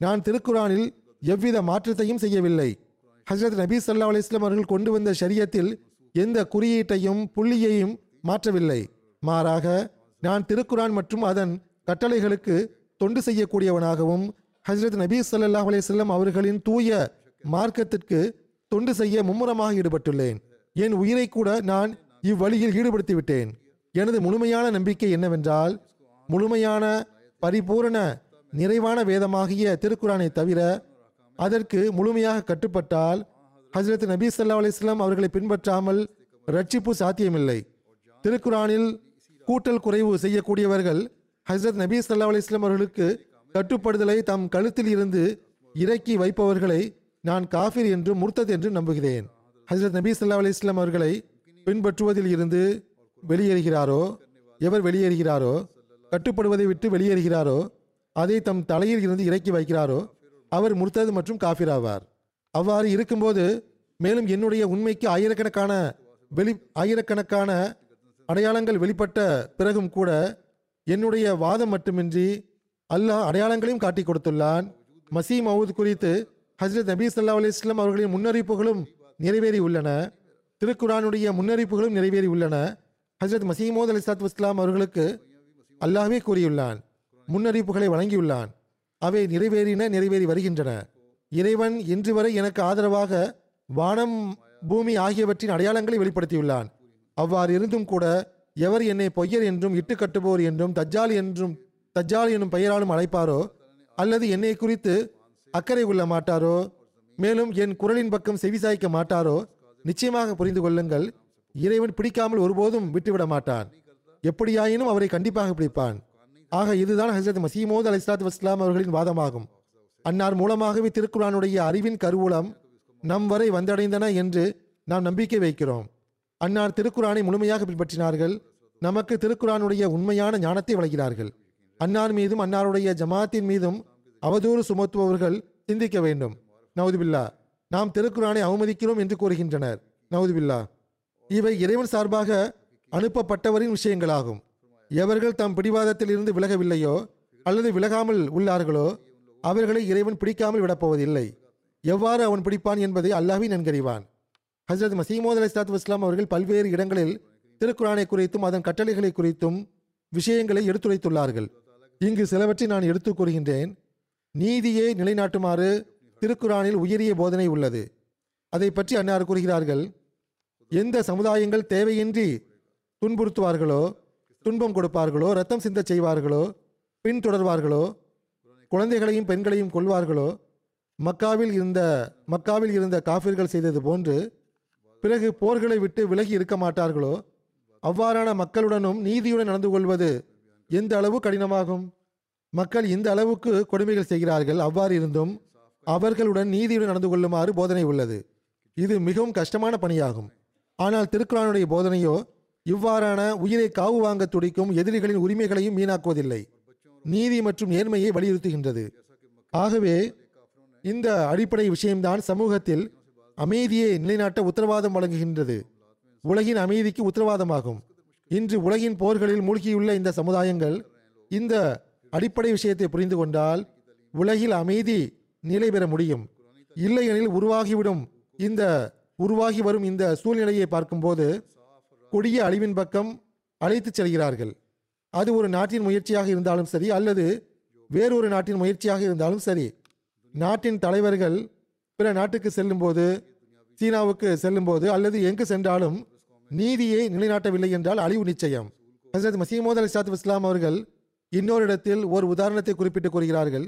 நான் திருக்குரானில் எவ்வித மாற்றத்தையும் செய்யவில்லை. ஹசரத் நபி சல்லா அலிஸ்லாம் அவர்கள் கொண்டு வந்த ஷரியத்தில் எந்த குறியீட்டையும் புள்ளியையும் மாற்றவில்லை. மாறாக நான் திருக்குரான் மற்றும் அதன் கட்டளைகளுக்கு தொண்டு செய்யக்கூடியவனாகவும் ஹஜரத் நபீ சல்லாஹ் அலையம் அவர்களின் தூய மார்க்கத்திற்கு தொண்டு செய்ய மும்முரமாக ஈடுபட்டுள்ளேன். என் உயிரை கூட நான் இவ்வழியில் ஈடுபடுத்திவிட்டேன். எனது முழுமையான நம்பிக்கை என்னவென்றால் முழுமையான பரிபூரண நிறைவான வேதமாகிய திருக்குறானை தவிர அதற்கு முழுமையாக கட்டுப்பட்டால் ஹசரத் நபி சல்லா அலிஸ்லாம் அவர்களை பின்பற்றாமல் ரட்சிப்பு சாத்தியமில்லை. திருக்குரானில் கூட்டல் குறைவு செய்யக்கூடியவர்கள் ஹசரத் நபி சல்லா அலைஹி அவர்களுக்கு கட்டுப்படுதலை தம் கழுத்தில் இருந்து இறக்கி வைப்பவர்களை நான் காஃபிர் என்று முர்த்தத் என்று நம்புகிறேன். ஹசரத் நபி சல்லா அலைஹி அவர்களை பின்பற்றுவதில் இருந்து வெளியேறுகிறாரோ எவர் வெளியேறுகிறாரோ கட்டுப்படுவதை விட்டு வெளியேறுகிறாரோ அதை தம் தலையில் இருந்து இறக்கி வைக்கிறாரோ அவர் முர்த்தது மற்றும் காஃபிர் ஆவார். அவ்வாறு இருக்கும்போது மேலும் என்னுடைய உண்மைக்கு ஆயிரக்கணக்கான வெளி ஆயிரக்கணக்கான அடையாளங்கள் வெளிப்பட்ட பிறகும் கூட என்னுடைய வாதம் மட்டுமின்றி அல்லாஹ் அடையாளங்களையும் காட்டி கொடுத்துள்ளான். மசீ மவுத் குறித்து ஹசரத் நபீ சல்லா அலி இஸ்லாம் அவர்களின் முன்னறிவிப்புகளும் நிறைவேறி உள்ளன. திருக்குரானுடைய முன்னறிப்புகளும் நிறைவேறி உள்ளன. ஹசரத் மசீமோத் அலி சாத் இஸ்லாம் அவர்களுக்கு அல்லாஹ்வே கூறியுள்ளான். முன்னறிவிப்புகளை வழங்கியுள்ளான். அவை நிறைவேறின நிறைவேறி வருகின்றன. இறைவன் இன்று வரை எனக்கு ஆதரவாக வானம் பூமி ஆகியவற்றின் அடையாளங்களை வெளிப்படுத்தியுள்ளான். அவ்வாறு இருந்தும் கூட எவர் என்னை பொய்யர் என்றும் இட்டு கட்டுபவர் என்றும் தஜ்ஜால் என்றும் தஜ்ஜால் என்னும் பெயராலும் அழைப்பாரோ அல்லது என்னை குறித்து அக்கறை கொள்ள மாட்டாரோ? மேலும் என் குரலின் பக்கம் செவிசாய்க்க மாட்டாரோ? நிச்சயமாக புரிந்து கொள்ளுங்கள். இறைவன் பிடிக்காமல் ஒருபோதும் விட்டுவிட மாட்டான். எப்படியாயினும் அவரை கண்டிப்பாக பிடிப்பான். ஆக இதுதான் ஹசரத் மசீமோத் அலி இஸ்லாத் வஸ்லாம் அவர்களின் வாதமாகும். அன்னார் மூலமாகவே திருக்குறானுடைய அறிவின் கருவூலம் நம் வரை வந்தடைந்தன என்று நாம் நம்பிக்கை வைக்கிறோம். அன்னார் திருக்குறானை முழுமையாக பின்பற்றினார்கள். நமக்கு திருக்குறானுடைய உண்மையான ஞானத்தை வழங்கினார்கள். அன்னார் மீதும் அன்னாருடைய ஜமாத்தின் மீதும் அவதூறு சுமத்துபவர்கள் சிந்திக்க வேண்டும். நவுதுபில்லா நாம் திருக்குறானை அவமதிக்கிறோம் என்று கூறுகின்றனர். நவுதுபில்லா இவை இறைவன் சார்பாக அனுப்பப்பட்டவரின் விஷயங்களாகும். எவர்கள் தம் பிடிவாதத்தில் இருந்து விலகவில்லையோ அல்லது விலகாமல் உள்ளார்களோ அவர்களை இறைவன் பிடிக்காமல் விடப்போவதில்லை. எவ்வாறு அவன் பிடிப்பான் என்பதை அல்லாஹ்வே நன்கறிவான். ஹசரத் மசீமோத் அலி சலாத்து வஸ்லாம் அவர்கள் பல்வேறு இடங்களில் திருக்குறானை குறித்தும் அதன் கட்டளைகளை குறித்தும் விஷயங்களை எடுத்துரைத்துள்ளார்கள். இங்கு சிலவற்றை நான் எடுத்துக் கூறுகின்றேன். நீதியை நிலைநாட்டுமாறு திருக்குறானில் உயரிய போதனை உள்ளது. அதை பற்றி அன்னார் கூறுகிறார்கள் எந்த சமுதாயங்கள் தேவையின்றி துன்புறுத்துவார்களோ துன்பம் கொடுப்பார்களோ ரத்தம் சிந்த செய்வார்களோ பின்தொடர்வார்களோ குழந்தைகளையும் பெண்களையும் கொள்வார்களோ மக்காவில் இருந்த மக்காவில் இருந்த காஃபிர்கள் செய்தது போன்று பிறகு போர்களை விட்டு விலகி இருக்க மாட்டார்களோ? அவ்வாறான மக்களுடனும் நீதியுடன் நடந்து கொள்வது எந்த அளவு கடினமாகும்? மக்கள் இந்த அளவுக்கு கொடுமைகள் செய்கிறார்கள் அவ்வாறு இருந்தும் அவர்களுடன் நீதியுடன் நடந்து கொள்ளுமாறு போதனை உள்ளது. இது மிகவும் கஷ்டமான பணியாகும். ஆனால் திருக்குறானுடைய போதனையோ இவ்வாறான உயிரை காவு வாங்க துடிக்கும் எதிரிகளின் உரிமைகளையும் வீணாக்குவதில்லை. நீதி மற்றும் நேர்மையை வலியுறுத்துகின்றது. ஆகவே இந்த அடிப்படை விஷயம்தான் சமூகத்தில் அமைதியை நிலைநாட்ட உத்தரவாதம் வழங்குகின்றது. உலகின் அமைதிக்கு உத்தரவாதமாகும். இன்று உலகின் போர்களில் மூழ்கியுள்ள இந்த சமுதாயங்கள் இந்த அடிப்படை விஷயத்தை புரிந்து கொண்டால் உலகில் அமைதி நிலை பெற முடியும். இல்லையெனில் உருவாகிவிடும் இந்த உருவாகி வரும் இந்த சூழ்நிலையை பார்க்கும்போது கொடிய அழிவின் பக்கம் அழைத்துச் செல்கிறார்கள். அது ஒரு நாட்டின் முயற்சியாக இருந்தாலும் சரி அல்லது வேறொரு நாட்டின் முயற்சியாக இருந்தாலும் சரி. நாட்டின் தலைவர்கள் பிற நாட்டுக்கு செல்லும்போது சீனாவுக்கு செல்லும்போது அல்லது எங்கு சென்றாலும் நீதியை நிலைநாட்டவில்லை என்றால் அழிவு நிச்சயம். ஹசரத் மசீமோத் அலி சாத் இஸ்லாம் அவர்கள் இன்னொரு இடத்தில் ஒரு உதாரணத்தை குறிப்பிட்டு கூறுகிறார்கள்.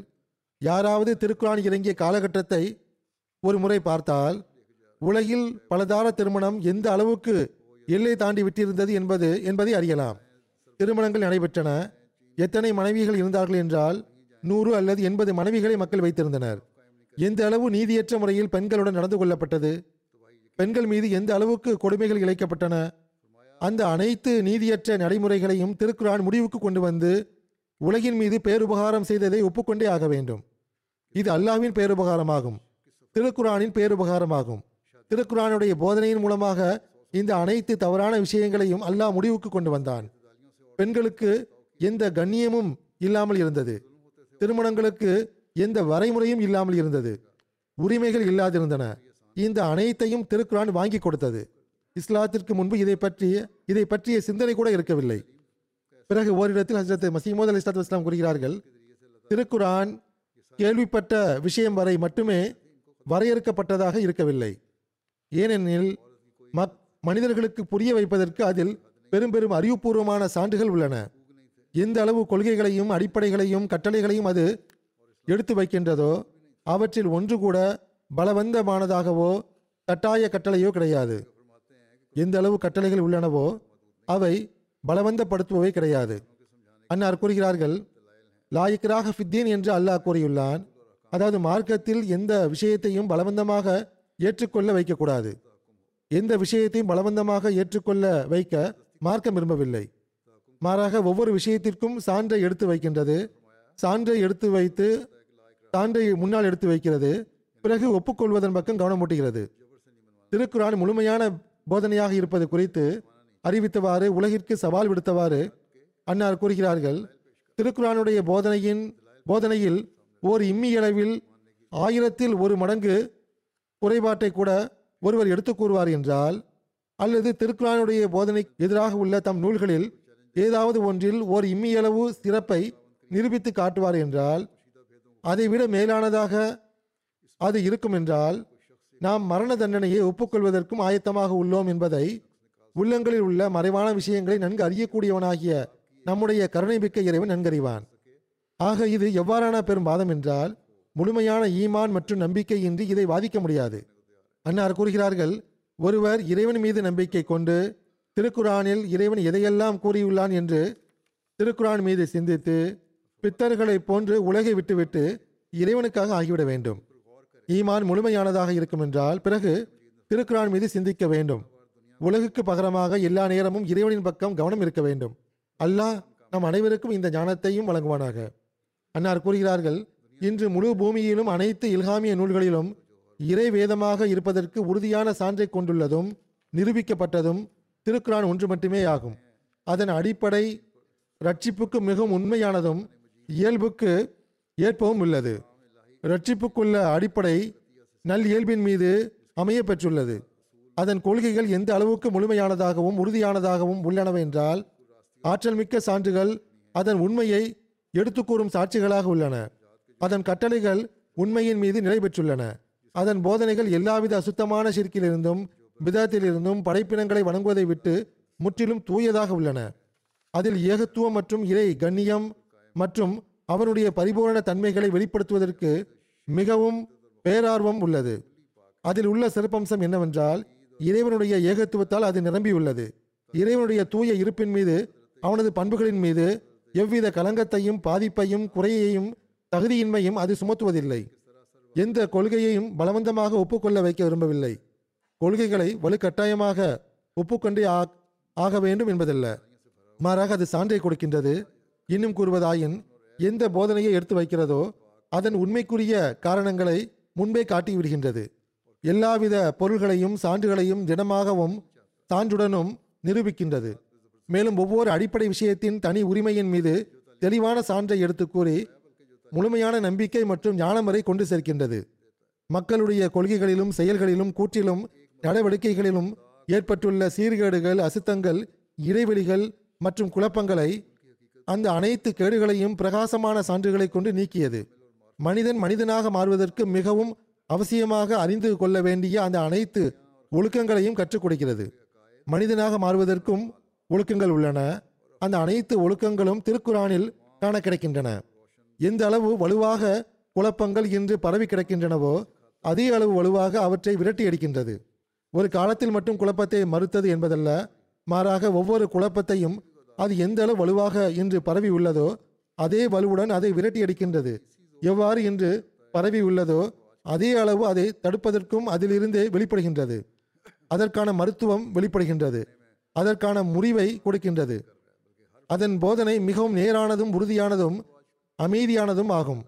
யாராவது திருக்குறான் இறங்கிய காலகட்டத்தை ஒரு முறை பார்த்தால் உலகில் பலதார திருமணம் எந்த அளவுக்கு எல்லை தாண்டி விட்டிருந்தது என்பது என்பதை அறியலாம். திருமணங்கள் நடைபெற்றன. எத்தனை மனைவிகள் இருந்தார்கள் என்றால் நூறு அல்லது எண்பது மனைவிகளை மக்கள் வைத்திருந்தனர். எந்த அளவு நீதியற்ற முறையில் பெண்களுடன் நடந்து கொள்ளப்பட்டது? பெண்கள் மீது எந்த அளவுக்கு கொடுமைகள் இழைக்கப்பட்டன? அந்த அனைத்து நீதியற்ற நடைமுறைகளையும் திருக்குரான் முடிவுக்கு கொண்டு வந்து உலகின் மீது பேருபகாரம் செய்ததை ஒப்புக்கொண்டே ஆக வேண்டும். இது அல்லாஹ்வின் பேருபகாரமாகும். திருக்குரானின் பேருபகாரமாகும். திருக்குரானுடைய போதனையின் மூலமாக இந்த அனைத்து தவறான விஷயங்களையும் அல்லாஹ் முடிவுக்கு கொண்டு வந்தான். பெண்களுக்கு எந்த கண்ணியமும் இல்லாமல் இருந்தது. திருமணங்களுக்கு எந்த வரைமுறையும் இல்லாமல் இருந்தது. உரிமைகள் இல்லாதிருந்தன. இந்த அனைத்தையும் திருக்குரான் வாங்கி கொடுத்தது. இஸ்லாத்திற்கு முன்பு இதை பற்றிய இதை பற்றிய சிந்தனை கூட இருக்கவில்லை. பிறகு ஓரிடத்தில் ஹசரத் மசீமோத் அலி இஸ்லாத் இஸ்லாம் கூறுகிறார்கள் திருக்குரான் கேள்விப்பட்ட விஷயம் வரை மட்டுமே வரையறுக்கப்பட்டதாக இருக்கவில்லை. ஏனெனில் மக் மனிதர்களுக்கு புரிய வைப்பதற்கு அதில் பெரும் பெரும் அறிவுபூர்வமான சான்றுகள் உள்ளன. எந்த அளவு கொள்கைகளையும் அடிப்படைகளையும் கட்டளைகளையும் அது எடுத்து வைக்கின்றதோ அவற்றில் ஒன்று கூட பலவந்தமானதாகவோ கட்டாய கட்டளையோ கிடையாது. எந்த அளவு கட்டளைகள் உள்ளனவோ அவை பலவந்தப்படுத்துபவை கிடையாது. அன்னார் கூறுகிறார்கள் லாயிக்கராக ஃபித்தீன் என்று அல்லாஹ் கூறியுள்ளான். அதாவது மார்க்கத்தில் எந்த விஷயத்தையும் பலவந்தமாக ஏற்றுக்கொள்ள வைக்கக்கூடாது. எந்த விஷயத்தையும் பலவந்தமாக ஏற்றுக்கொள்ள வைக்க மார்க்கம் விரும்பவில்லை. மாறாக ஒவ்வொரு விஷயத்திற்கும் சான்றை எடுத்து வைக்கின்றது. சான்றை எடுத்து வைத்து சான்றை முன்னால் எடுத்து வைக்கிறது. பிறகு ஒப்புக்கொள்வதன் பக்கம் கவனம் ஊட்டுகிறது. முழுமையான போதனையாக இருப்பது குறித்து அறிவித்தவாறு உலகிற்கு சவால் விடுத்தவாறு அன்னார் கூறுகிறார்கள். திருக்குறானுடைய போதனையின் போதனையில் ஓர் இம்மியளவில் ஆயிரத்தில் ஒரு மடங்கு குறைபாட்டை கூட ஒருவர் எடுத்து கூறுவார் என்றால் அல்லது திருக்குறானுடைய போதனை எதிராக உள்ள தம் நூல்களில் ஏதாவது ஒன்றில் ஓர் இம்மியளவு சிறப்பை நிரூபித்து காட்டுவார் என்றால் அதைவிட மேலானதாக அது இருக்கும் என்றால் நாம் மரண தண்டனையை ஒப்புக்கொள்வதற்கும் ஆயத்தமாக உள்ளோம் என்பதை உள்ளங்களில் உள்ள மறைவான விஷயங்களை நன்கு அறியக்கூடியவனாகிய நம்முடைய கருணைமிக்க இறைவன் நன்கறிவான். ஆக இது எவ்வாறான பெரும் வாதம் என்றால் முழுமையான ஈமான் மற்றும் நம்பிக்கையின்றி இதை வாதிக்க முடியாது. அன்னார் கூறுகிறார்கள் ஒருவர் இறைவன் மீது நம்பிக்கை கொண்டு திருக்குரானில் இறைவன் எதையெல்லாம் கூறியுள்ளான் என்று திருக்குரான் மீது சிந்தித்து பித்தர்களைப் போன்று உலகை விட்டுவிட்டு இறைவனுக்காக ஆகிவிட வேண்டும். ஈமான் முழுமையானதாக இருக்கும் என்றால் பிறகு திருக்குறான் மீது சிந்திக்க வேண்டும். உலகுக்கு பகரமாக எல்லா நேரமும் இறைவனின் பக்கம் கவனம் இருக்க வேண்டும். அல்லாஹ் நம் அனைவருக்கும் இந்த ஞானத்தையும் வழங்குவானாக. அன்னார் கூறுகிறார்கள் இன்று முழு பூமியிலும் அனைத்து இல்ஹாமிய நூல்களிலும் இறை வேதமாக இருப்பதற்கு உறுதியான சான்றை கொண்டுள்ளதும் நிரூபிக்கப்பட்டதும் திருக்குறான் ஒன்று மட்டுமே ஆகும். அதன் அடிப்படை ரட்சிப்புக்கு மிகவும் உண்மையானதும் இயல்புக்கு ஏற்பவும் உள்ளது. ரட்சிப்புக்குள்ள அடிப்படை நல் இயல்பின் மீது அமைய பெற்றுள்ளது. அதன் கொள்கைகள் எந்த அளவுக்கு முழுமையானதாகவும் உறுதியானதாகவும் உள்ளனவென்றால் என்றால் ஆற்றல் மிக்க சான்றுகள் அதன் உண்மையை எடுத்துக்கூறும் சாட்சிகளாக உள்ளன. அதன் கட்டளைகள் உண்மையின் மீது நிலை பெற்றுள்ளன. அதன் போதனைகள் எல்லாவித அசுத்தமான சிற்கிலிருந்தும் விதத்திலிருந்தும் படைப்பினங்களை வணங்குவதை விட்டு முற்றிலும் தூயதாக உள்ளன. அதில் ஏகத்துவம் மற்றும் இறை கண்ணியம் மற்றும் அவனுடைய பரிபூரண தன்மைகளை வெளிப்படுத்துவதற்கு மிகவும் பேரார்வம் உள்ளது. அதில் உள்ள சிறப்பம்சம் என்னவென்றால் இறைவனுடைய ஏகத்துவத்தால் அது நிரம்பியுள்ளது. இறைவனுடைய தூய இருப்பின் மீது அவனது பண்புகளின் மீது எவ்வித கலங்கத்தையும் பாதிப்பையும் குறையையும் தகுதியின்மையும் அது சுமத்துவதில்லை. எந்த கொள்கையையும் பலவந்தமாக ஒப்புக்கொள்ள வைக்க விரும்பவில்லை. கொள்கைகளை வலுக்கட்டாயமாக ஒப்புக்கொண்டே ஆ- ஆக வேண்டும் என்பதல்ல. மாறாக அது சான்றை கொடுக்கின்றது. இன்னும் கூறுவதாயின் எந்த போதனையை எடுத்து வைக்கிறதோ அதன் உண்மைக்குரிய காரணங்களை முன்பே காட்டிவிடுகின்றது. எல்லாவித பொருள்களையும் சான்றுகளையும் திடமாகவும் சான்றுடனும் நிரூபிக்கின்றது. மேலும் ஒவ்வொரு அடிப்படை விஷயத்தின் தனி உரிமையின் மீது தெளிவான சான்றை எடுத்து கூறி முழுமையான நம்பிக்கை மற்றும் ஞானம் வரை கொண்டு சேர்க்கின்றது. மக்களுடைய கொள்கைகளிலும் செயல்களிலும் கூற்றிலும் நடவடிக்கைகளிலும் ஏற்பட்டுள்ள சீர்கேடுகள் அசுத்தங்கள் இடைவெளிகள் மற்றும் குழப்பங்களை அந்த அனைத்து கேடுகளையும் பிரகாசமான சான்றுகளை கொண்டு நீக்கியது. மனிதன் மனிதனாக மாறுவதற்கு மிகவும் அவசியமாக அறிந்து கொள்ள வேண்டிய அந்த அனைத்து ஒழுக்கங்களையும் கற்றுக் கொடுக்கிறது. மனிதனாக மாறுவதற்கும் ஒழுக்கங்கள் உள்ளன. அந்த அனைத்து ஒழுக்கங்களும் திருக்குறானில் காண கிடைக்கின்றன எந்த அளவு வலுவாக குழப்பங்கள் இன்று பரவி கிடக்கின்றனவோ அதே அளவு வலுவாக அவற்றை விரட்டி அடிக்கின்றது. ஒரு காலத்தில் மட்டும் குழப்பத்தை மறுத்தது என்பதல்ல மாறாக ஒவ்வொரு குழப்பத்தையும் அது எந்த அளவு வலுவாக இன்று பரவி உள்ளதோ அதே வலுவுடன் அதை விரட்டி அடிக்கின்றது எவ்வாறு இன்று பரவி உள்ளதோ அதே அளவு அதை தடுப்பதற்கும் அதிலிருந்தே வெளிப்படுகின்றது. அதற்கான மருத்துவம் வெளிப்படுகின்றது. அதற்கான முறிவை கொடுக்கின்றது. அதன் போதனை மிகவும் நேரானதும் உறுதியானதும் அமைதியானதும் ஆகும்.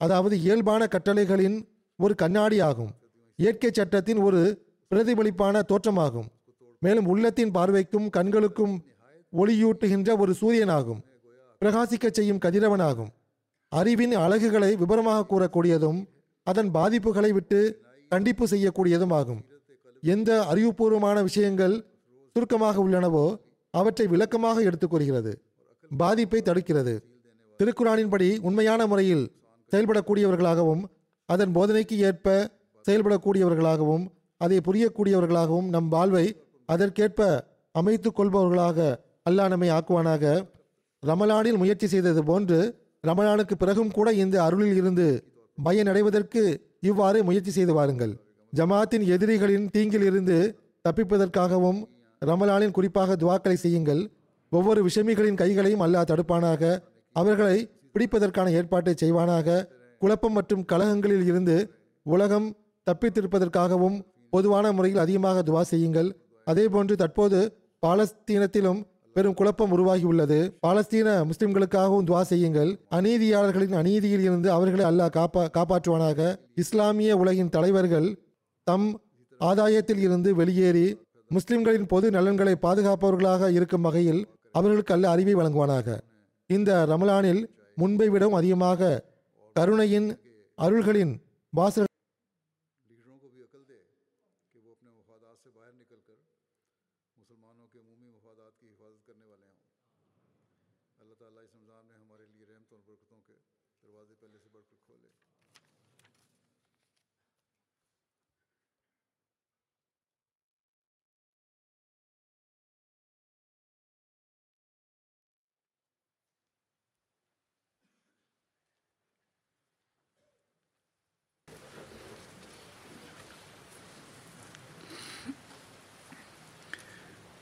அதாவது இயல்பான கட்டளைகளின் ஒரு கண்ணாடி ஆகும் இயற்கை சட்டத்தின் ஒரு பிரதிபலிப்பான தோற்றமாகும். மேலும் உள்ளத்தின் பார்வைக்கும் கண்களுக்கும் ஒளியூட்டுகின்ற ஒரு சூரியனாகும். பிரகாசிக்கச் செய்யும் கதிரவனாகும். அறிவின் அழகுகளை விபரமாக கூறக்கூடியதும் அதன் பாதிப்புகளை விட்டு கண்டிப்பு செய்யக்கூடியதும் ஆகும் எந்த அறிவுபூர்வமான விஷயங்கள் சுருக்கமாக உள்ளனவோ அவற்றை விளக்கமாக எடுத்துக் கூறுகிறது. பாதிப்பை தடுக்கிறது. திருக்குறானின்படி உண்மையான முறையில் செயல்படக்கூடியவர்களாகவும் அதன் போதனைக்கு ஏற்ப செயல்படக்கூடியவர்களாகவும் அதை புரியக்கூடியவர்களாகவும் நம் வாழ்வை அதற்கேற்ப அமைத்துக் கொள்பவர்களாக அல்லாஹ் நம்மை ஆக்குவானாக. ரமலானில் முயற்சி செய்தது போன்று ரமலானுக்கு பிறகும் கூட இந்த அருளில் இருந்து பயனடைவதற்கு இவ்வாறு முயற்சி செய்து வாருங்கள். ஜமாத்தின் எதிரிகளின் தீங்கில் இருந்து தப்பிப்பதற்காகவும் ரமலானின் குறிப்பாக துவாக்களை செய்யுங்கள். ஒவ்வொரு விஷமிகளின் கைகளையும் அல்லாஹ் தடுப்பானாக. அவர்களை பிடிப்பதற்கான ஏற்பாட்டை செய்வானாக. குழப்பம் மற்றும் கலகங்களில் இருந்து உலகம் தப்பித்திருப்பதற்காகவும் பொதுவான முறையில் அதிகமாக துவா செய்யுங்கள். அதேபோன்று தற்போது பாலஸ்தீனத்திலும் பெரும் குழப்பம் உருவாகியுள்ளது. பாலஸ்தீன முஸ்லிம்களுக்காகவும் துவா செய்யுங்கள். அநீதியாளர்களின் அநீதியில் இருந்து அவர்களை அல்லாஹ் காப்பா காப்பாற்றுவானாக. இஸ்லாமிய உலகின் தலைவர்கள் தம் ஆதாயத்தில் இருந்து வெளியேறி முஸ்லிம்களின் பொது நலன்களை பாதுகாப்பவர்களாக இருக்கும் வகையில் அவர்களுக்கு அல்ல அறிவை வழங்குவானாக. இந்த ரமலானில் முன்பை விடவும் அதிகமாக கருணையின் அருள்களின் வாசல்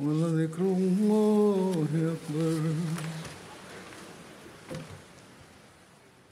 ولذكر الله أكبر